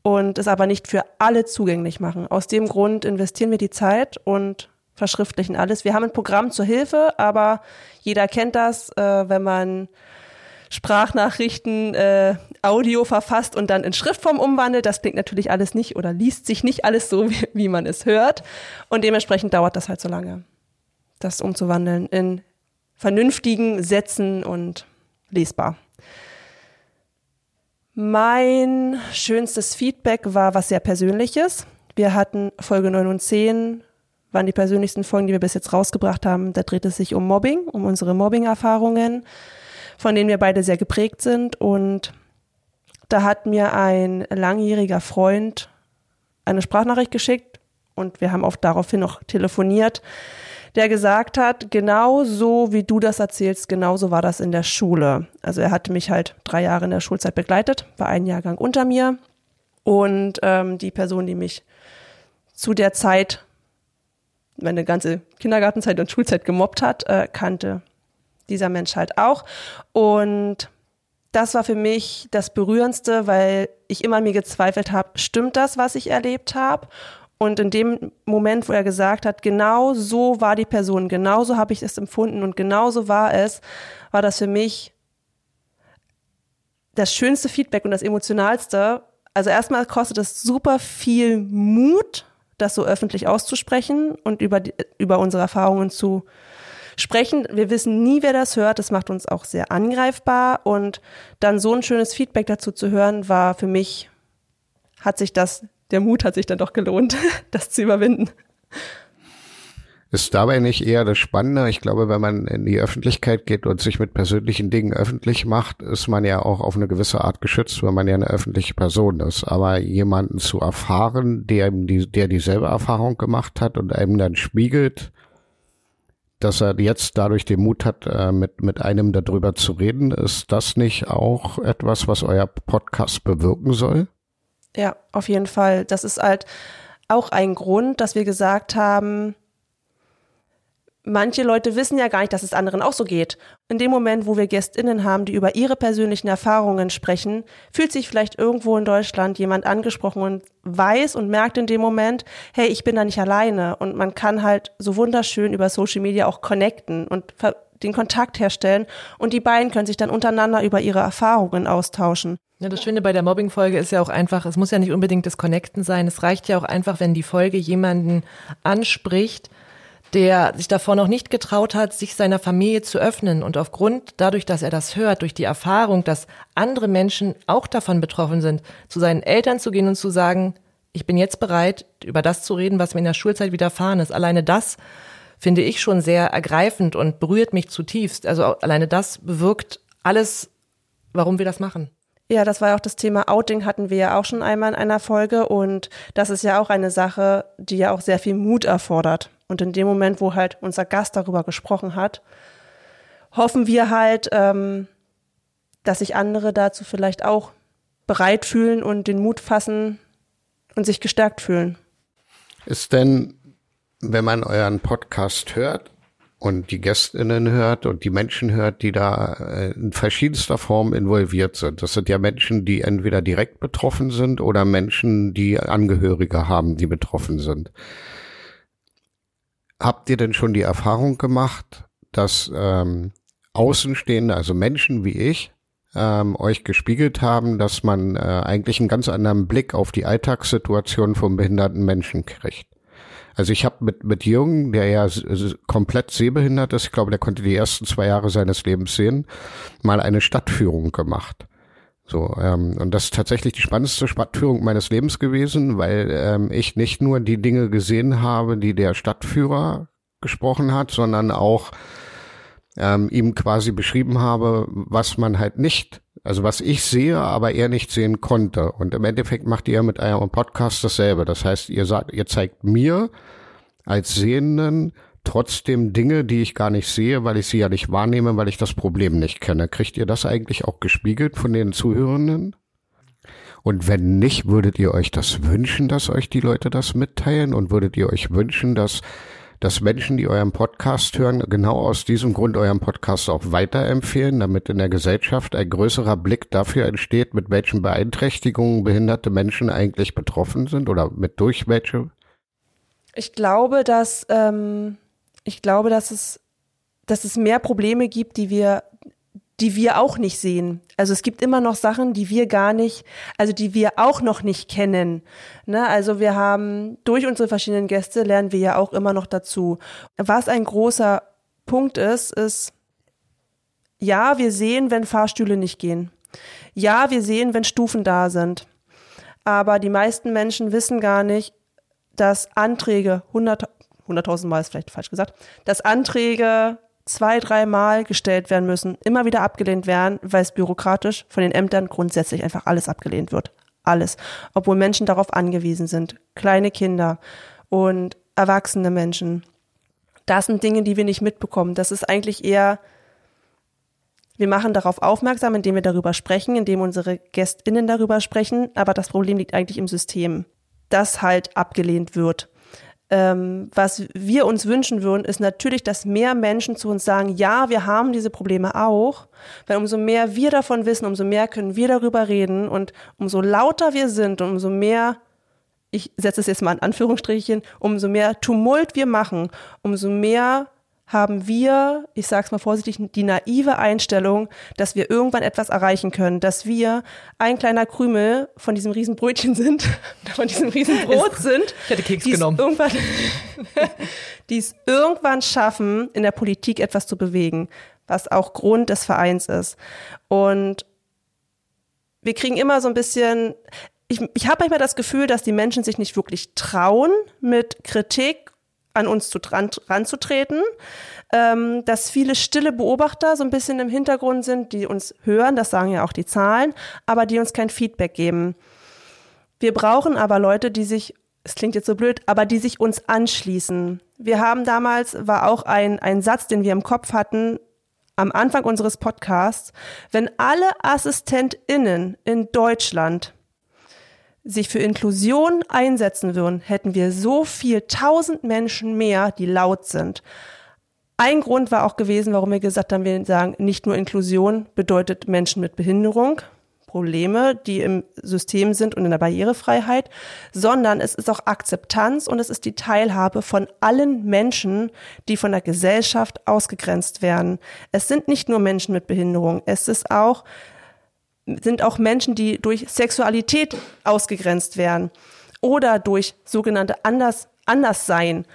und es aber nicht für alle zugänglich machen. Aus dem Grund investieren wir die Zeit und verschriftlichen alles. Wir haben ein Programm zur Hilfe, aber jeder kennt das, äh, wenn man Sprachnachrichten, äh, Audio verfasst und dann in Schriftform umwandelt. Das klingt natürlich alles nicht oder liest sich nicht alles so, wie, wie man es hört. Und dementsprechend dauert das halt so lange, das umzuwandeln in vernünftigen Sätzen und lesbar. Mein schönstes Feedback war was sehr Persönliches. Wir hatten Folge 9 und 10 waren die persönlichsten Folgen, die wir bis jetzt rausgebracht haben. Da dreht es sich um Mobbing, um unsere Mobbing-Erfahrungen, von denen wir beide sehr geprägt sind. Und da hat mir ein langjähriger Freund eine Sprachnachricht geschickt und wir haben auch daraufhin noch telefoniert, der gesagt hat, genau so wie du das erzählst, genauso war das in der Schule. Also er hatte mich halt drei Jahre in der Schulzeit begleitet, war ein Jahrgang unter mir und ähm, die Person, die mich zu der Zeit meine ganze Kindergartenzeit und Schulzeit gemobbt hat, äh, kannte dieser Mensch halt auch. Und das war für mich das Berührendste, weil ich immer mir gezweifelt habe, stimmt das, was ich erlebt habe? Und in dem Moment, wo er gesagt hat, genau so war die Person, genau so habe ich es empfunden und genau so war es, war das für mich das schönste Feedback und das emotionalste. Also erstmal kostet es super viel Mut, das so öffentlich auszusprechen und über, die, über unsere Erfahrungen zu sprechen. Wir wissen nie, wer das hört. Das macht uns auch sehr angreifbar. Und dann so ein schönes Feedback dazu zu hören, war für mich, hat sich das, der Mut hat sich dann doch gelohnt, das zu überwinden. Ist dabei nicht eher das Spannende? Ich glaube, wenn man in die Öffentlichkeit geht und sich mit persönlichen Dingen öffentlich macht, ist man ja auch auf eine gewisse Art geschützt, weil man ja eine öffentliche Person ist. Aber jemanden zu erfahren, der, der dieselbe Erfahrung gemacht hat und einem dann spiegelt, dass er jetzt dadurch den Mut hat, äh, mit, mit einem darüber zu reden, ist das nicht auch etwas, was euer Podcast bewirken soll? Ja, auf jeden Fall. Das ist halt auch ein Grund, dass wir gesagt haben, manche Leute wissen ja gar nicht, dass es anderen auch so geht. In dem Moment, wo wir GästInnen haben, die über ihre persönlichen Erfahrungen sprechen, fühlt sich vielleicht irgendwo in Deutschland jemand angesprochen und weiß und merkt in dem Moment, hey, ich bin da nicht alleine. Und man kann halt so wunderschön über Social Media auch connecten und den Kontakt herstellen. Und die beiden können sich dann untereinander über ihre Erfahrungen austauschen. Ja, das Schöne bei der Mobbing-Folge ist ja auch einfach, es muss ja nicht unbedingt das Connecten sein. Es reicht ja auch einfach, wenn die Folge jemanden anspricht, der sich davor noch nicht getraut hat, sich seiner Familie zu öffnen. Und aufgrund, dadurch, dass er das hört, durch die Erfahrung, dass andere Menschen auch davon betroffen sind, zu seinen Eltern zu gehen und zu sagen, ich bin jetzt bereit, über das zu reden, was mir in der Schulzeit widerfahren ist. Alleine das finde ich schon sehr ergreifend und berührt mich zutiefst. Also alleine das bewirkt alles, warum wir das machen. Ja, das war ja auch das Thema Outing hatten wir ja auch schon einmal in einer Folge und das ist ja auch eine Sache, die ja auch sehr viel Mut erfordert. Und in dem Moment, wo halt unser Gast darüber gesprochen hat, hoffen wir halt, ähm, dass sich andere dazu vielleicht auch bereit fühlen und den Mut fassen und sich gestärkt fühlen. Ist denn, wenn man euren Podcast hört und die Gästinnen hört und die Menschen hört, die da äh, in verschiedenster Form involviert sind, das sind ja Menschen, die entweder direkt betroffen sind oder Menschen, die Angehörige haben, die betroffen sind. Habt ihr denn schon die Erfahrung gemacht, dass ähm, Außenstehende, also Menschen wie ich, ähm, euch gespiegelt haben, dass man äh, eigentlich einen ganz anderen Blick auf die Alltagssituation von behinderten Menschen kriegt. Also ich habe mit, mit Jürgen, der ja komplett sehbehindert ist, ich glaube, der konnte die ersten zwei Jahre seines Lebens sehen, mal eine Stadtführung gemacht. So, ähm, und das ist tatsächlich die spannendste Stadtführung meines Lebens gewesen, weil ähm, ich nicht nur die Dinge gesehen habe, die der Stadtführer gesprochen hat, sondern auch ähm, ihm quasi beschrieben habe, was man halt nicht, also was ich sehe, aber er nicht sehen konnte. Und im Endeffekt macht ihr mit eurem Podcast dasselbe. Das heißt, ihr sagt, ihr zeigt mir als Sehenden trotzdem Dinge, die ich gar nicht sehe, weil ich sie ja nicht wahrnehme, weil ich das Problem nicht kenne. Kriegt ihr das eigentlich auch gespiegelt von den Zuhörenden? Und wenn nicht, würdet ihr euch das wünschen, dass euch die Leute das mitteilen? Und würdet ihr euch wünschen, dass dass Menschen, die euren Podcast hören, genau aus diesem Grund euren Podcast auch weiterempfehlen, damit in der Gesellschaft ein größerer Blick dafür entsteht, mit welchen Beeinträchtigungen behinderte Menschen eigentlich betroffen sind oder mit durch welche? Ich glaube, dass ähm, ich glaube, dass es dass es mehr Probleme gibt, die wir die wir auch nicht sehen. Also es gibt immer noch Sachen, die wir gar nicht, also die wir auch noch nicht kennen. Ne? Also wir haben durch unsere verschiedenen Gäste lernen wir ja auch immer noch dazu. Was ein großer Punkt ist, ist, ja, wir sehen, wenn Fahrstühle nicht gehen. Ja, wir sehen, wenn Stufen da sind. Aber die meisten Menschen wissen gar nicht, dass Anträge, 100, 100.000 Mal ist vielleicht falsch gesagt, dass Anträge zwei, dreimal gestellt werden müssen, immer wieder abgelehnt werden, weil es bürokratisch von den Ämtern grundsätzlich einfach alles abgelehnt wird. Alles. Obwohl Menschen darauf angewiesen sind. Kleine Kinder und erwachsene Menschen. Das sind Dinge, die wir nicht mitbekommen. Das ist eigentlich eher, wir machen darauf aufmerksam, indem wir darüber sprechen, indem unsere GästInnen darüber sprechen. Aber das Problem liegt eigentlich im System, das halt abgelehnt wird ähm, was wir uns wünschen würden, ist natürlich, dass mehr Menschen zu uns sagen, ja, wir haben diese Probleme auch, weil umso mehr wir davon wissen, umso mehr können wir darüber reden. Und umso lauter wir sind und umso mehr ich setze es jetzt mal in Anführungsstrichen, umso mehr Tumult wir machen, umso mehr haben wir, ich sage es mal vorsichtig, die naive Einstellung, dass wir irgendwann etwas erreichen können, dass wir ein kleiner Krümel von diesem Riesenbrötchen sind, von diesem Riesenbrot sind, ich hätte Keks genommen. Irgendwann, die es irgendwann schaffen, in der Politik etwas zu bewegen, was auch Grund des Vereins ist. Und wir kriegen immer so ein bisschen, ich, ich habe manchmal das Gefühl, dass die Menschen sich nicht wirklich trauen, mit Kritik an uns zu, ran, ranzutreten, ähm, dass viele stille Beobachter so ein bisschen im Hintergrund sind, die uns hören, das sagen ja auch die Zahlen, aber die uns kein Feedback geben. Wir brauchen aber Leute, die sich, es klingt jetzt so blöd, aber die sich uns anschließen. Wir haben damals, war auch ein, ein Satz, den wir im Kopf hatten, am Anfang unseres Podcasts, wenn alle AssistentInnen in Deutschland sich für Inklusion einsetzen würden, hätten wir so viel tausend Menschen mehr, die laut sind. Ein Grund war auch gewesen, warum wir gesagt haben, wir sagen, nicht nur Inklusion bedeutet Menschen mit Behinderung, Probleme, die im System sind und in der Barrierefreiheit, sondern es ist auch Akzeptanz und es ist die Teilhabe von allen Menschen, die von der Gesellschaft ausgegrenzt werden. Es sind nicht nur Menschen mit Behinderung, es ist auch sind auch Menschen, die durch Sexualität ausgegrenzt werden oder durch sogenannte Anders, Anderssein.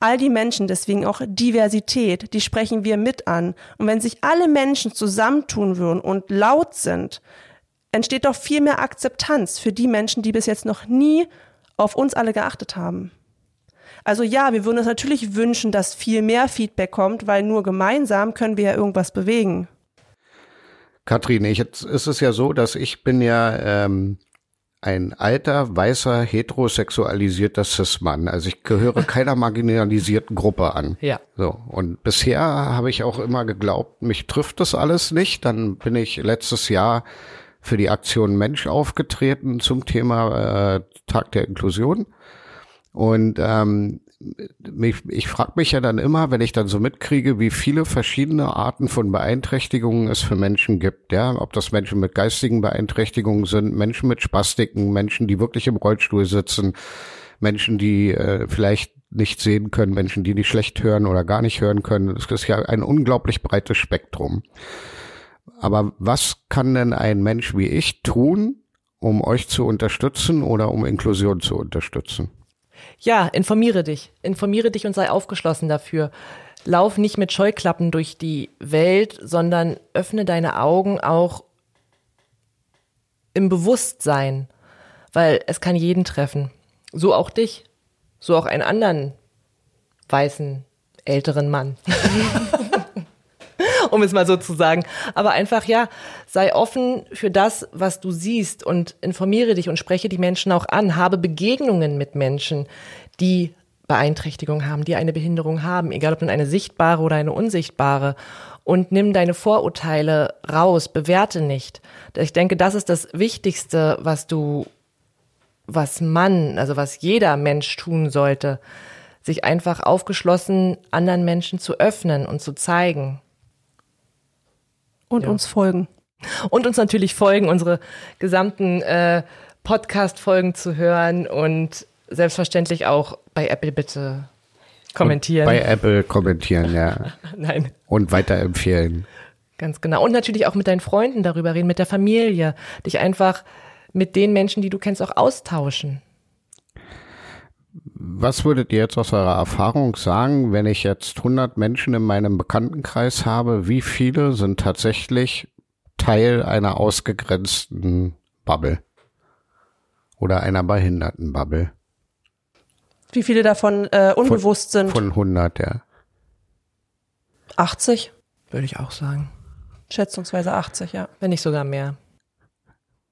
All die Menschen, deswegen auch Diversität, die sprechen wir mit an. Und wenn sich alle Menschen zusammentun würden und laut sind, entsteht doch viel mehr Akzeptanz für die Menschen, die bis jetzt noch nie auf uns alle geachtet haben. Also ja, wir würden uns natürlich wünschen, dass viel mehr Feedback kommt, weil nur gemeinsam können wir ja irgendwas bewegen. Katrin, ich, jetzt ist es ja so, dass ich bin ja ähm, ein alter, weißer, heterosexualisierter Cis-Mann. Also ich gehöre keiner marginalisierten Gruppe an. Ja. So. Und bisher habe ich auch immer geglaubt, mich trifft das alles nicht. Dann bin ich letztes Jahr für die Aktion Mensch aufgetreten zum Thema äh, Tag der Inklusion. Und ähm, mich, ich frage mich ja dann immer, wenn ich dann so mitkriege, wie viele verschiedene Arten von Beeinträchtigungen es für Menschen gibt. Ja, ob das Menschen mit geistigen Beeinträchtigungen sind, Menschen mit Spastiken, Menschen, die wirklich im Rollstuhl sitzen, Menschen, die äh, vielleicht nicht sehen können, Menschen, die nicht schlecht hören oder gar nicht hören können. Das ist ja ein unglaublich breites Spektrum. Aber was kann denn ein Mensch wie ich tun, um euch zu unterstützen oder um Inklusion zu unterstützen? Ja, informiere dich. Informiere dich und sei aufgeschlossen dafür. Lauf nicht mit Scheuklappen durch die Welt, sondern öffne deine Augen auch im Bewusstsein, weil es kann jeden treffen. So auch dich, so auch einen anderen weißen älteren Mann. um es mal so zu sagen. Aber einfach, ja, sei offen für das, was du siehst und informiere dich und spreche die Menschen auch an. Habe Begegnungen mit Menschen, die Beeinträchtigung haben, die eine Behinderung haben, egal ob nun eine sichtbare oder eine unsichtbare. Und nimm deine Vorurteile raus, bewerte nicht. Ich denke, das ist das Wichtigste, was du, was man, also was jeder Mensch tun sollte, sich einfach aufgeschlossen anderen Menschen zu öffnen und zu zeigen. Und ja. uns folgen. Und uns natürlich folgen, unsere gesamten äh, Podcast-Folgen zu hören und selbstverständlich auch bei Apple bitte kommentieren. Und bei Apple kommentieren, ja. Nein. Und weiterempfehlen. Ganz genau. Und natürlich auch mit deinen Freunden darüber reden, mit der Familie. Dich einfach mit den Menschen, die du kennst, auch austauschen. Was würdet ihr jetzt aus eurer Erfahrung sagen, wenn ich jetzt 100 Menschen in meinem Bekanntenkreis habe, wie viele sind tatsächlich Teil einer ausgegrenzten Bubble oder einer Behindertenbubble? Wie viele davon äh, unbewusst von, sind? Von 100, ja. 80? Würde ich auch sagen. Schätzungsweise 80, ja. Wenn nicht sogar mehr.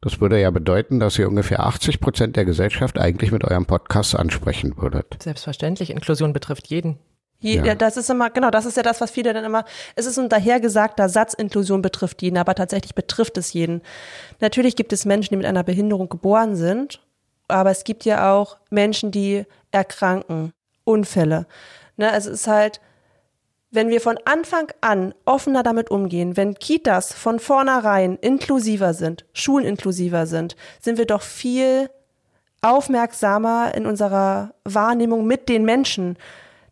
Das würde ja bedeuten, dass ihr ungefähr 80 Prozent der Gesellschaft eigentlich mit eurem Podcast ansprechen würdet. Selbstverständlich. Inklusion betrifft jeden. Je, ja. das ist immer, genau, das ist ja das, was viele dann immer, es ist ein dahergesagter Satz, Inklusion betrifft jeden, aber tatsächlich betrifft es jeden. Natürlich gibt es Menschen, die mit einer Behinderung geboren sind, aber es gibt ja auch Menschen, die erkranken, Unfälle. Ne, also es ist halt, wenn wir von Anfang an offener damit umgehen, wenn Kitas von vornherein inklusiver sind, Schulen inklusiver sind, sind wir doch viel aufmerksamer in unserer Wahrnehmung mit den Menschen.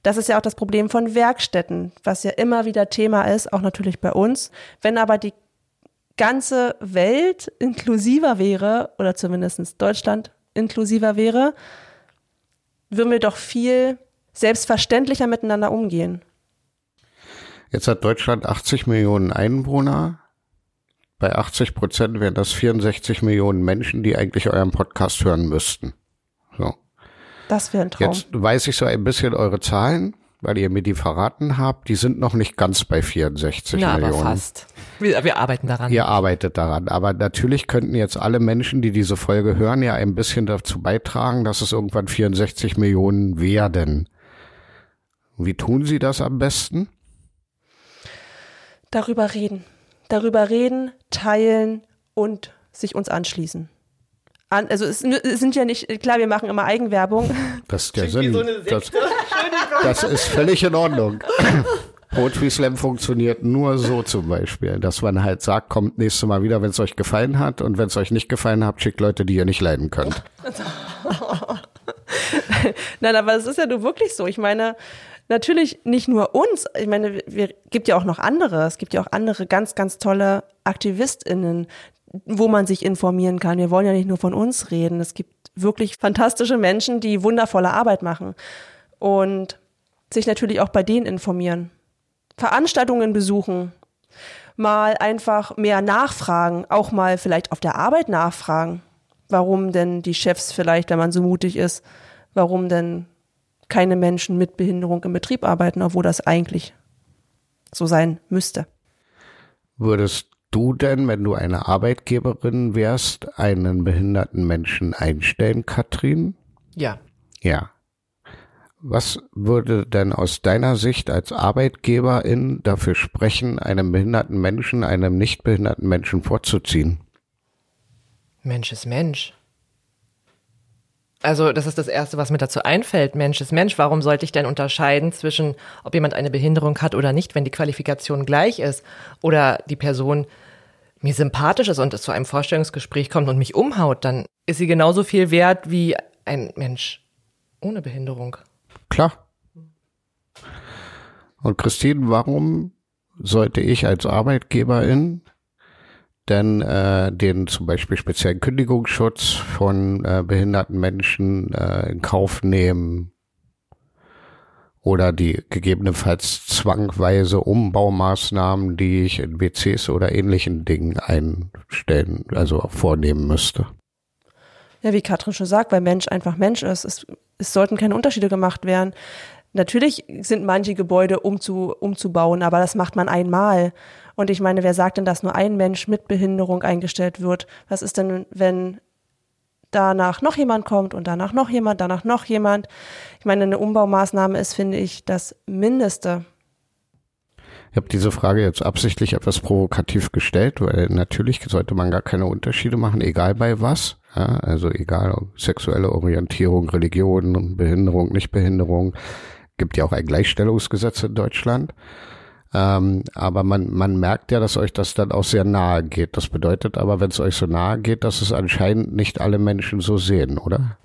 Das ist ja auch das Problem von Werkstätten, was ja immer wieder Thema ist, auch natürlich bei uns. Wenn aber die ganze Welt inklusiver wäre, oder zumindest Deutschland inklusiver wäre, würden wir doch viel selbstverständlicher miteinander umgehen. Jetzt hat Deutschland 80 Millionen Einwohner. Bei 80 Prozent wären das 64 Millionen Menschen, die eigentlich euren Podcast hören müssten. So. Das wäre ein Traum. Jetzt weiß ich so ein bisschen eure Zahlen, weil ihr mir die verraten habt. Die sind noch nicht ganz bei 64 Na, Millionen. Aber fast. Wir, wir arbeiten daran. Ihr arbeitet daran. Aber natürlich könnten jetzt alle Menschen, die diese Folge hören, ja ein bisschen dazu beitragen, dass es irgendwann 64 Millionen werden. Wie tun sie das am besten? Darüber reden. Darüber reden, teilen und sich uns anschließen. An, also es, es, sind ja nicht, klar, wir machen immer Eigenwerbung. Das ist der Sinn. So das, das, ist völlig in Ordnung. Poetry Slam funktioniert nur so zum Beispiel, dass man halt sagt, kommt nächstes Mal wieder, wenn es euch gefallen hat und wenn es euch nicht gefallen hat, schickt Leute, die ihr nicht leiden könnt. Nein, aber es ist ja nur wirklich so. Ich meine, natürlich nicht nur uns, ich meine, wir gibt ja auch noch andere, es gibt ja auch andere ganz, ganz tolle AktivistInnen, wo man sich informieren kann. Wir wollen ja nicht nur von uns reden. Es gibt wirklich fantastische Menschen, die wundervolle Arbeit machen und sich natürlich auch bei denen informieren. Veranstaltungen besuchen, mal einfach mehr nachfragen, auch mal vielleicht auf der Arbeit nachfragen, warum denn die Chefs vielleicht, wenn man so mutig ist, warum denn keine Menschen mit Behinderung im Betrieb arbeiten, obwohl das eigentlich so sein müsste. Würdest du denn, wenn du eine Arbeitgeberin wärst, einen behinderten Menschen einstellen, Katrin? Ja. Ja. Was würde denn aus deiner Sicht als Arbeitgeberin dafür sprechen, einem behinderten Menschen einem nicht behinderten Menschen vorzuziehen? Mensch ist Mensch. Also das ist das Erste, was mir dazu einfällt. Mensch ist Mensch. Warum sollte ich denn unterscheiden zwischen, ob jemand eine Behinderung hat oder nicht, wenn die Qualifikation gleich ist oder die Person mir sympathisch ist und es zu einem Vorstellungsgespräch kommt und mich umhaut, dann ist sie genauso viel wert wie ein Mensch ohne Behinderung. Klar. Und Christine, warum sollte ich als Arbeitgeberin denn äh, den zum Beispiel speziellen Kündigungsschutz von äh, behinderten Menschen äh, in Kauf nehmen oder die gegebenenfalls zwangweise Umbaumaßnahmen, die ich in WCs oder ähnlichen Dingen einstellen, also vornehmen müsste. Ja, wie Katrin schon sagt, weil Mensch einfach Mensch ist. Es, es sollten keine Unterschiede gemacht werden. Natürlich sind manche Gebäude umzu, umzubauen, aber das macht man einmal. Und ich meine, wer sagt denn, dass nur ein Mensch mit Behinderung eingestellt wird? Was ist denn, wenn danach noch jemand kommt und danach noch jemand, danach noch jemand? Ich meine, eine Umbaumaßnahme ist, finde ich, das Mindeste. Ich habe diese Frage jetzt absichtlich etwas provokativ gestellt, weil natürlich sollte man gar keine Unterschiede machen, egal bei was. Ja, also egal sexuelle Orientierung, Religion, Behinderung, Nichtbehinderung. Gibt ja auch ein Gleichstellungsgesetz in Deutschland. Ähm, aber man, man merkt ja, dass euch das dann auch sehr nahe geht. Das bedeutet aber, wenn es euch so nahe geht, dass es anscheinend nicht alle Menschen so sehen, oder?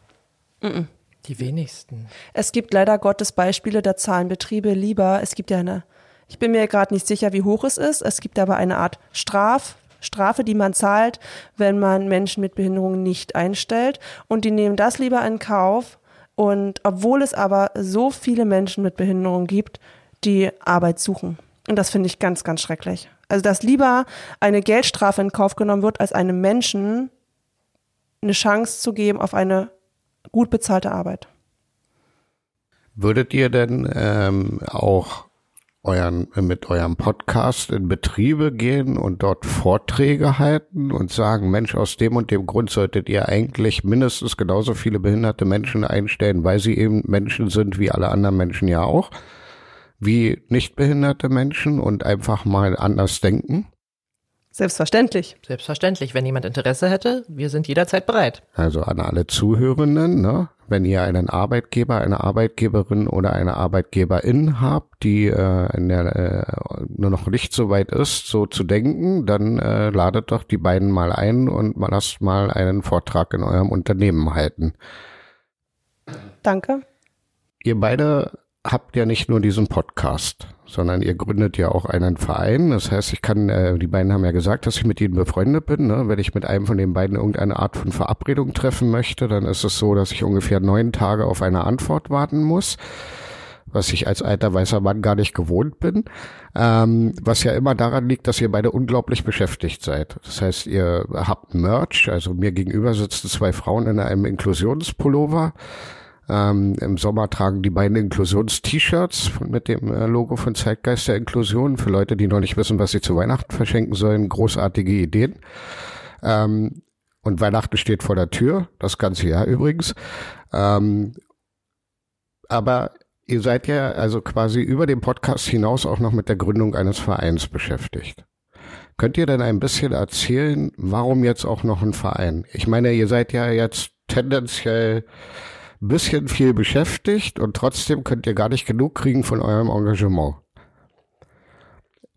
Die wenigsten. Es gibt leider Gottes Beispiele, da zahlen Betriebe lieber. Es gibt ja eine, ich bin mir gerade nicht sicher, wie hoch es ist. Es gibt aber eine Art Straf, Strafe, die man zahlt, wenn man Menschen mit Behinderungen nicht einstellt. Und die nehmen das lieber in Kauf. Und obwohl es aber so viele Menschen mit Behinderung gibt, die Arbeit suchen. Und das finde ich ganz, ganz schrecklich. Also, dass lieber eine Geldstrafe in Kauf genommen wird, als einem Menschen eine Chance zu geben auf eine gut bezahlte Arbeit. Würdet ihr denn ähm, auch euren, mit eurem Podcast in Betriebe gehen und dort Vorträge halten und sagen, Mensch, aus dem und dem Grund solltet ihr eigentlich mindestens genauso viele behinderte Menschen einstellen, weil sie eben Menschen sind wie alle anderen Menschen ja auch? Wie nichtbehinderte Menschen und einfach mal anders denken? Selbstverständlich. Selbstverständlich. Wenn jemand Interesse hätte, wir sind jederzeit bereit. Also an alle Zuhörenden, ne? wenn ihr einen Arbeitgeber, eine Arbeitgeberin oder eine Arbeitgeberin habt, die äh, in der, äh, nur noch nicht so weit ist, so zu denken, dann äh, ladet doch die beiden mal ein und lasst mal einen Vortrag in eurem Unternehmen halten. Danke. Ihr beide habt ja nicht nur diesen Podcast, sondern ihr gründet ja auch einen Verein. Das heißt, ich kann, äh, die beiden haben ja gesagt, dass ich mit ihnen befreundet bin. Ne? Wenn ich mit einem von den beiden irgendeine Art von Verabredung treffen möchte, dann ist es so, dass ich ungefähr neun Tage auf eine Antwort warten muss was ich als alter weißer Mann gar nicht gewohnt bin, ähm, was ja immer daran liegt, dass ihr beide unglaublich beschäftigt seid. Das heißt, ihr habt Merch, also mir gegenüber sitzen zwei Frauen in einem Inklusionspullover, ähm, Im Sommer tragen die beiden Inklusions-T-Shirts mit dem äh, Logo von Zeitgeist der Inklusion für Leute, die noch nicht wissen, was sie zu Weihnachten verschenken sollen. Großartige Ideen. Ähm, und Weihnachten steht vor der Tür, das ganze Jahr übrigens. Ähm, aber ihr seid ja also quasi über den Podcast hinaus auch noch mit der Gründung eines Vereins beschäftigt. Könnt ihr denn ein bisschen erzählen, warum jetzt auch noch ein Verein? Ich meine, ihr seid ja jetzt tendenziell bisschen viel beschäftigt und trotzdem könnt ihr gar nicht genug kriegen von eurem Engagement.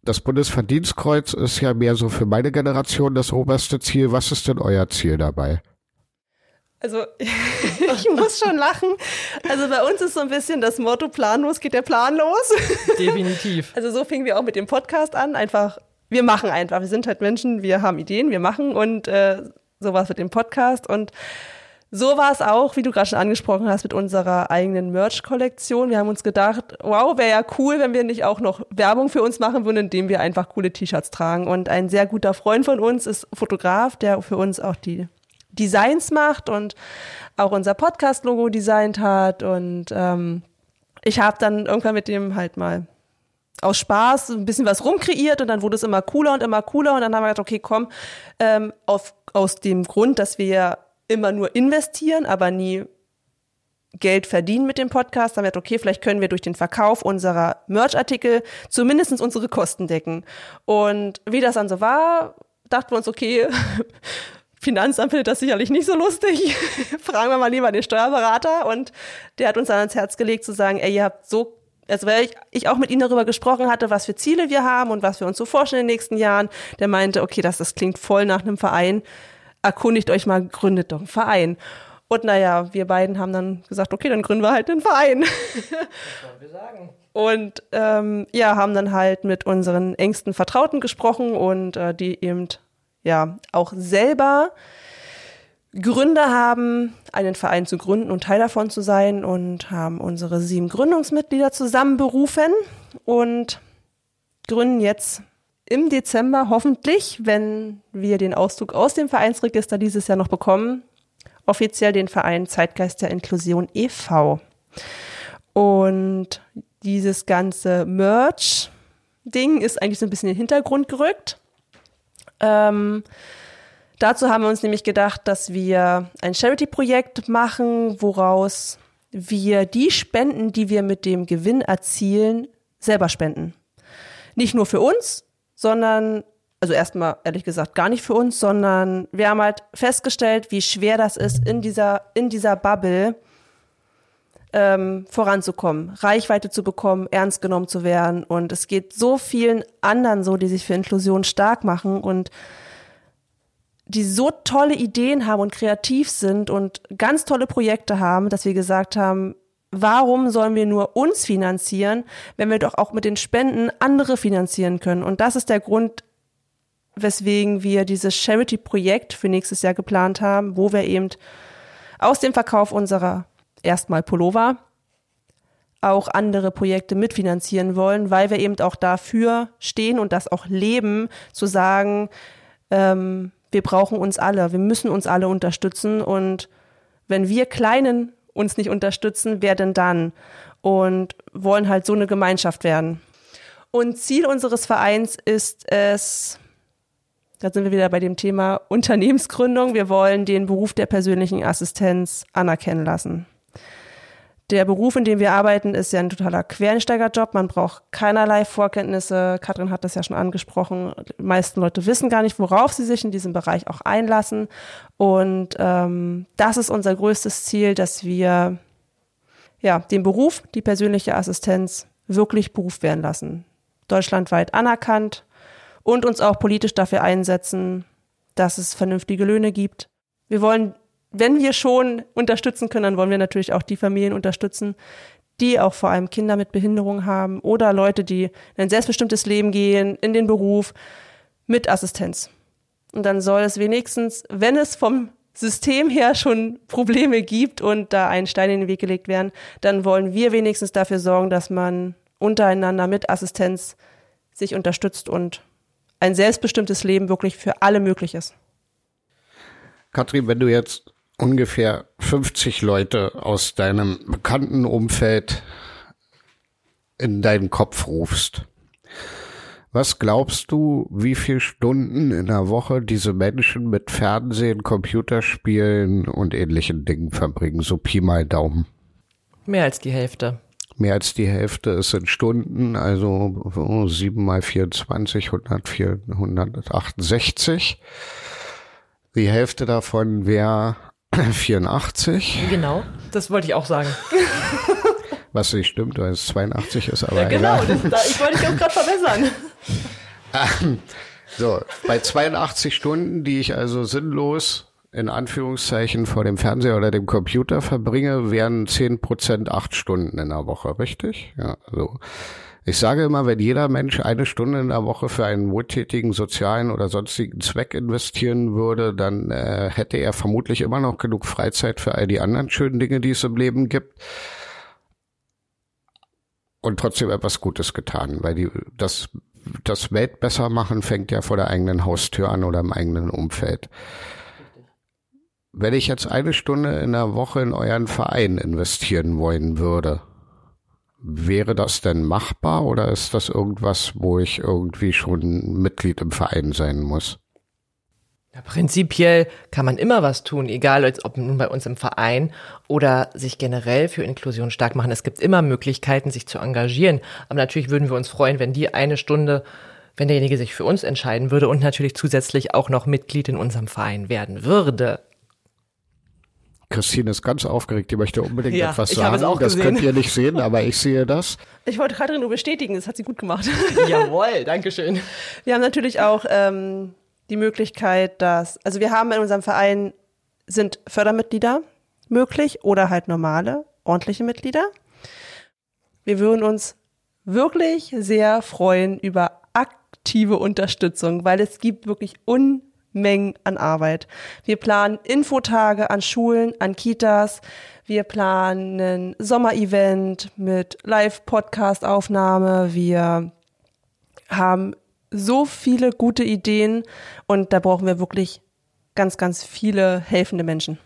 Das Bundesverdienstkreuz ist ja mehr so für meine Generation das oberste Ziel. Was ist denn euer Ziel dabei? Also ich muss schon lachen. Also bei uns ist so ein bisschen das Motto, planlos geht der Plan los. Definitiv. Also so fingen wir auch mit dem Podcast an. Einfach, wir machen einfach. Wir sind halt Menschen, wir haben Ideen, wir machen und äh, sowas mit dem Podcast. Und so war es auch, wie du gerade schon angesprochen hast, mit unserer eigenen Merch-Kollektion. Wir haben uns gedacht, wow, wäre ja cool, wenn wir nicht auch noch Werbung für uns machen würden, indem wir einfach coole T-Shirts tragen. Und ein sehr guter Freund von uns ist Fotograf, der für uns auch die Designs macht und auch unser Podcast-Logo designt hat. Und ähm, ich habe dann irgendwann mit dem halt mal aus Spaß ein bisschen was rumkreiert und dann wurde es immer cooler und immer cooler und dann haben wir gedacht, okay, komm, ähm, auf, aus dem Grund, dass wir immer nur investieren, aber nie Geld verdienen mit dem Podcast. Dann wird okay, vielleicht können wir durch den Verkauf unserer Merch-Artikel zumindest unsere Kosten decken. Und wie das dann so war, dachten wir uns, okay, Finanzamt findet das sicherlich nicht so lustig. Fragen wir mal lieber den Steuerberater. Und der hat uns dann ans Herz gelegt zu sagen, ey, ihr habt so, also weil ich, ich auch mit ihm darüber gesprochen hatte, was für Ziele wir haben und was wir uns so vorstellen in den nächsten Jahren. Der meinte, okay, das, das klingt voll nach einem Verein. Erkundigt euch mal, gründet doch einen Verein. Und naja, wir beiden haben dann gesagt, okay, dann gründen wir halt einen Verein. Das wollen wir sagen. Und ähm, ja, haben dann halt mit unseren engsten Vertrauten gesprochen und äh, die eben ja auch selber Gründer haben, einen Verein zu gründen und Teil davon zu sein und haben unsere sieben Gründungsmitglieder zusammenberufen und gründen jetzt im Dezember hoffentlich, wenn wir den Auszug aus dem Vereinsregister dieses Jahr noch bekommen, offiziell den Verein Zeitgeist der Inklusion e.V. Und dieses ganze Merch-Ding ist eigentlich so ein bisschen in den Hintergrund gerückt. Ähm, dazu haben wir uns nämlich gedacht, dass wir ein Charity-Projekt machen, woraus wir die Spenden, die wir mit dem Gewinn erzielen, selber spenden. Nicht nur für uns, sondern, also erstmal ehrlich gesagt gar nicht für uns, sondern wir haben halt festgestellt, wie schwer das ist, in dieser, in dieser Bubble ähm, voranzukommen, Reichweite zu bekommen, ernst genommen zu werden. Und es geht so vielen anderen so, die sich für Inklusion stark machen und die so tolle Ideen haben und kreativ sind und ganz tolle Projekte haben, dass wir gesagt haben, warum sollen wir nur uns finanzieren, wenn wir doch auch mit den Spenden andere finanzieren können? Und das ist der Grund, weswegen wir dieses Charity-Projekt für nächstes Jahr geplant haben, wo wir eben aus dem Verkauf unserer erstmal Pullover auch andere Projekte mitfinanzieren wollen, weil wir eben auch dafür stehen und das auch leben, zu sagen, ähm, wir brauchen uns alle, wir müssen uns alle unterstützen und wenn wir Kleinen uns nicht unterstützen, wer denn dann? Und wollen halt so eine Gemeinschaft werden. Und Ziel unseres Vereins ist es, da sind wir wieder bei dem Thema Unternehmensgründung, wir wollen den Beruf der persönlichen Assistenz anerkennen lassen. Der Beruf, in dem wir arbeiten, ist ja ein totaler Quereinsteigerjob. Man braucht keinerlei Vorkenntnisse. Katrin hat das ja schon angesprochen. Die meisten Leute wissen gar nicht, worauf sie sich in diesem Bereich auch einlassen. Und ähm, das ist unser größtes Ziel, dass wir ja den Beruf, die persönliche Assistenz wirklich Beruf werden lassen. Deutschlandweit anerkannt und uns auch politisch dafür einsetzen, dass es vernünftige Löhne gibt. Wir wollen wenn wir schon unterstützen können, dann wollen wir natürlich auch die Familien unterstützen, die auch vor allem Kinder mit Behinderung haben oder Leute, die in ein selbstbestimmtes Leben gehen, in den Beruf mit Assistenz. Und dann soll es wenigstens, wenn es vom System her schon Probleme gibt und da ein Stein in den Weg gelegt werden, dann wollen wir wenigstens dafür sorgen, dass man untereinander mit Assistenz sich unterstützt und ein selbstbestimmtes Leben wirklich für alle möglich ist. Katrin, wenn du jetzt ungefähr 50 Leute aus deinem bekannten Umfeld in deinen Kopf rufst. Was glaubst du, wie viele Stunden in der Woche diese Menschen mit Fernsehen, Computerspielen und ähnlichen Dingen verbringen? So Pi mal Daumen. Mehr als die Hälfte. Mehr als die Hälfte, es sind Stunden, also 7 mal 24, 104, 168. Die Hälfte davon wäre 84. Genau, das wollte ich auch sagen. Was nicht stimmt, weil es 82 ist, aber ja, genau, das, ich wollte dich auch gerade verbessern. Ähm, so, bei 82 Stunden, die ich also sinnlos in Anführungszeichen vor dem Fernseher oder dem Computer verbringe, wären 10 Prozent acht Stunden in der Woche, richtig? Ja, so. Ich sage immer, wenn jeder Mensch eine Stunde in der Woche für einen wohltätigen sozialen oder sonstigen Zweck investieren würde, dann äh, hätte er vermutlich immer noch genug Freizeit für all die anderen schönen Dinge, die es im Leben gibt. Und trotzdem etwas Gutes getan, weil die, das, das Welt besser machen fängt ja vor der eigenen Haustür an oder im eigenen Umfeld. Wenn ich jetzt eine Stunde in der Woche in euren Verein investieren wollen würde, Wäre das denn machbar oder ist das irgendwas, wo ich irgendwie schon Mitglied im Verein sein muss? Ja, prinzipiell kann man immer was tun, egal ob nun bei uns im Verein oder sich generell für Inklusion stark machen. Es gibt immer Möglichkeiten, sich zu engagieren. Aber natürlich würden wir uns freuen, wenn die eine Stunde wenn derjenige sich für uns entscheiden würde und natürlich zusätzlich auch noch Mitglied in unserem Verein werden würde. Christine ist ganz aufgeregt, die möchte unbedingt Ja, etwas sagen. das gesehen. könnt ihr nicht sehen, aber ich sehe das. Ich wollte Katrin nur bestätigen, das hat sie gut gemacht. Jawohl, Dankeschön. Wir haben natürlich auch ähm, die Möglichkeit, dass, also wir haben in unserem Verein sind Fördermitglieder möglich oder halt normale, ordentliche Mitglieder. Wir würden uns wirklich sehr freuen über aktive Unterstützung, weil es gibt wirklich Unmengen an Arbeit. Wir planen Infotage an Schulen, an Kitas. Wir planen ein Sommerevent mit Live-Podcast-Aufnahme. Wir haben so viele gute Ideen und da brauchen wir wirklich ganz, ganz viele helfende Menschen.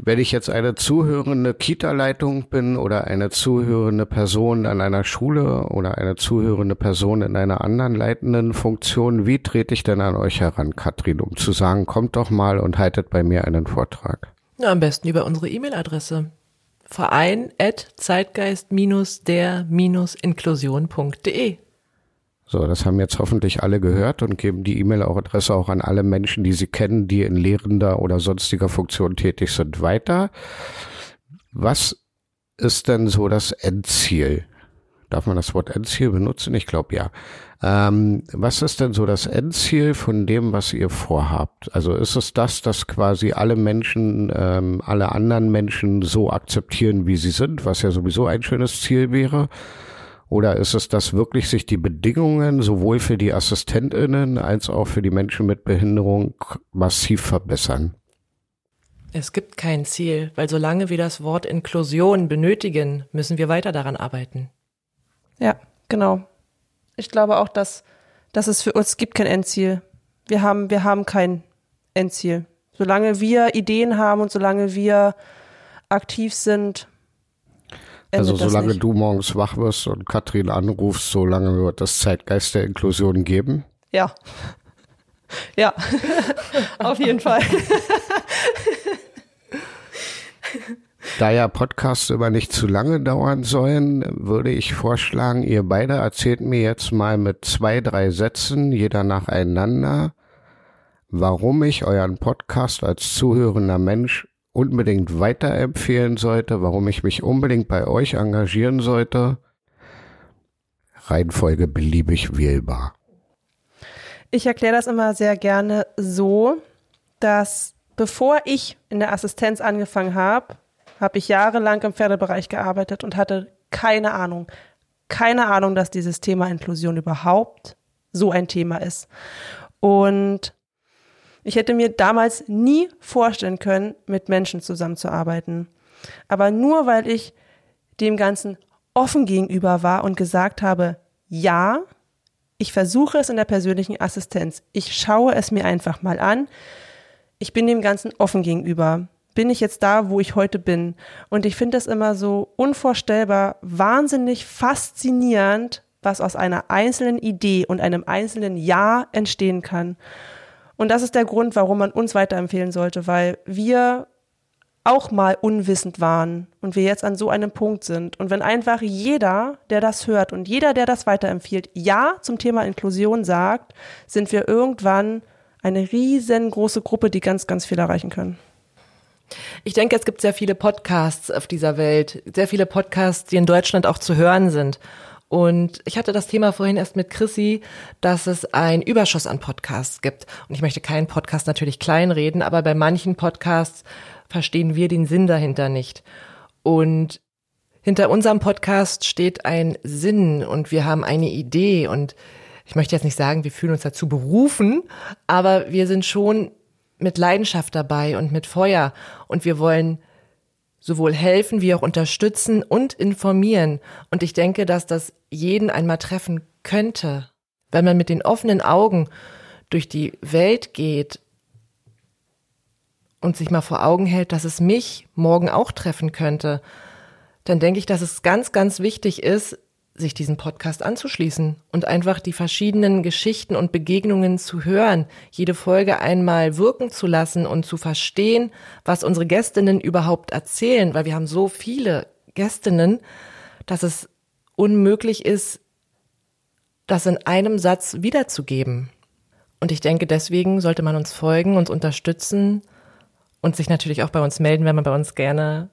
Wenn ich jetzt eine zuhörende Kita-Leitung bin oder eine zuhörende Person an einer Schule oder eine zuhörende Person in einer anderen leitenden Funktion, wie trete ich denn an euch heran, Katrin, um zu sagen, kommt doch mal und haltet bei mir einen Vortrag? Na, am besten über unsere E-Mail-Adresse. Verein at zeitgeist-der-inklusion.de. So, das haben jetzt hoffentlich alle gehört und geben die E-Mail-Adresse auch an alle Menschen, die sie kennen, die in lehrender oder sonstiger Funktion tätig sind, weiter. Was ist denn so das Endziel? Darf man das Wort Endziel benutzen? Ich glaube ja. Ähm, was ist denn so das Endziel von dem, was ihr vorhabt? Also ist es das, dass quasi alle Menschen, ähm, alle anderen Menschen so akzeptieren, wie sie sind, was ja sowieso ein schönes Ziel wäre? Oder ist es das wirklich, sich die Bedingungen sowohl für die AssistentInnen als auch für die Menschen mit Behinderung massiv verbessern? Es gibt kein Ziel, weil solange wir das Wort Inklusion benötigen, müssen wir weiter daran arbeiten. Ja, genau. Ich glaube auch, dass, dass es für uns gibt kein Endziel. Wir haben, wir haben kein Endziel. Solange wir Ideen haben und solange wir aktiv sind, Also solange du morgens wach wirst und Katrin anrufst, solange wird das Zeitgeist der Inklusion geben. Ja. Ja, auf jeden Fall. Da ja Podcasts immer nicht zu lange dauern sollen, würde ich vorschlagen, ihr beide erzählt mir jetzt mal mit zwei, drei Sätzen, jeder nacheinander, warum ich euren Podcast als zuhörender Mensch unbedingt weiterempfehlen sollte, warum ich mich unbedingt bei euch engagieren sollte. Reihenfolge beliebig wählbar. Ich erkläre das immer sehr gerne so, dass bevor ich in der Assistenz angefangen habe, habe ich jahrelang im Pferdebereich gearbeitet und hatte keine Ahnung, keine Ahnung, dass dieses Thema Inklusion überhaupt so ein Thema ist. Und ich hätte mir damals nie vorstellen können, mit Menschen zusammenzuarbeiten. Aber nur weil ich dem Ganzen offen gegenüber war und gesagt habe, ja, ich versuche es in der persönlichen Assistenz. Ich schaue es mir einfach mal an. Ich bin dem Ganzen offen gegenüber. Bin ich jetzt da, wo ich heute bin? Und ich finde es immer so unvorstellbar, wahnsinnig faszinierend, was aus einer einzelnen Idee und einem einzelnen Ja entstehen kann. Und das ist der Grund, warum man uns weiterempfehlen sollte, weil wir auch mal unwissend waren und wir jetzt an so einem Punkt sind. Und wenn einfach jeder, der das hört und jeder, der das weiterempfiehlt, Ja zum Thema Inklusion sagt, sind wir irgendwann eine riesengroße Gruppe, die ganz, ganz viel erreichen können. Ich denke, es gibt sehr viele Podcasts auf dieser Welt, sehr viele Podcasts, die in Deutschland auch zu hören sind. Und ich hatte das Thema vorhin erst mit Chrissy, dass es einen Überschuss an Podcasts gibt. Und ich möchte keinen Podcast natürlich kleinreden, aber bei manchen Podcasts verstehen wir den Sinn dahinter nicht. Und hinter unserem Podcast steht ein Sinn und wir haben eine Idee und ich möchte jetzt nicht sagen, wir fühlen uns dazu berufen, aber wir sind schon mit Leidenschaft dabei und mit Feuer und wir wollen sowohl helfen wie auch unterstützen und informieren. Und ich denke, dass das jeden einmal treffen könnte, wenn man mit den offenen Augen durch die Welt geht und sich mal vor Augen hält, dass es mich morgen auch treffen könnte, dann denke ich, dass es ganz, ganz wichtig ist, sich diesen Podcast anzuschließen und einfach die verschiedenen Geschichten und Begegnungen zu hören, jede Folge einmal wirken zu lassen und zu verstehen, was unsere Gästinnen überhaupt erzählen, weil wir haben so viele Gästinnen, dass es unmöglich ist, das in einem Satz wiederzugeben. Und ich denke, deswegen sollte man uns folgen, uns unterstützen und sich natürlich auch bei uns melden, wenn man bei uns gerne,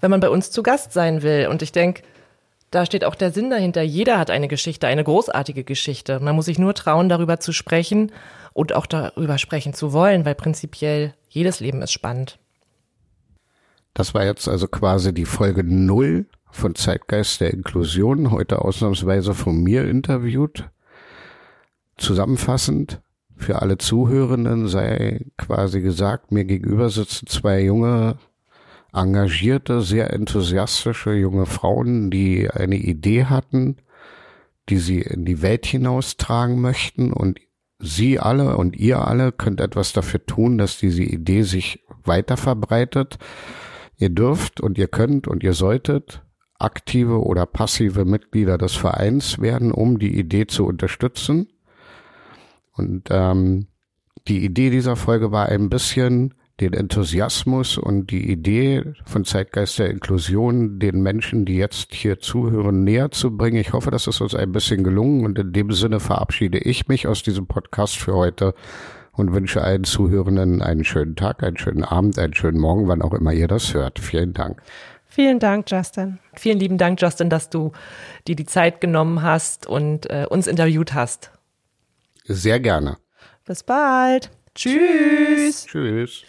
wenn man bei uns zu Gast sein will. Und ich denke, da steht auch der Sinn dahinter. Jeder hat eine Geschichte, eine großartige Geschichte. Man muss sich nur trauen, darüber zu sprechen und auch darüber sprechen zu wollen, weil prinzipiell jedes Leben ist spannend. Das war jetzt also quasi die Folge null von Zeitgeist der Inklusion, heute ausnahmsweise von mir interviewt. Zusammenfassend für alle Zuhörenden sei quasi gesagt, mir gegenüber sitzen zwei junge, engagierte, sehr enthusiastische junge Frauen, die eine Idee hatten, die sie in die Welt hinaustragen möchten und Sie alle und ihr alle könnt etwas dafür tun, dass diese Idee sich weiter verbreitet. Ihr dürft und ihr könnt und ihr solltet aktive oder passive Mitglieder des Vereins werden, um die Idee zu unterstützen. Und ähm, die Idee dieser Folge war ein bisschen den Enthusiasmus und die Idee von Zeitgeist der Inklusion den Menschen, die jetzt hier zuhören, näher zu bringen. Ich hoffe, das ist uns ein bisschen gelungen und in dem Sinne verabschiede ich mich aus diesem Podcast für heute und wünsche allen Zuhörenden einen schönen Tag, einen schönen Abend, einen schönen Morgen, wann auch immer ihr das hört. Vielen Dank. Vielen Dank, Justin. Vielen lieben Dank, Justin, dass du dir die Zeit genommen hast und äh, uns interviewt hast. Sehr gerne. Bis bald. Tschüss. Tschüss.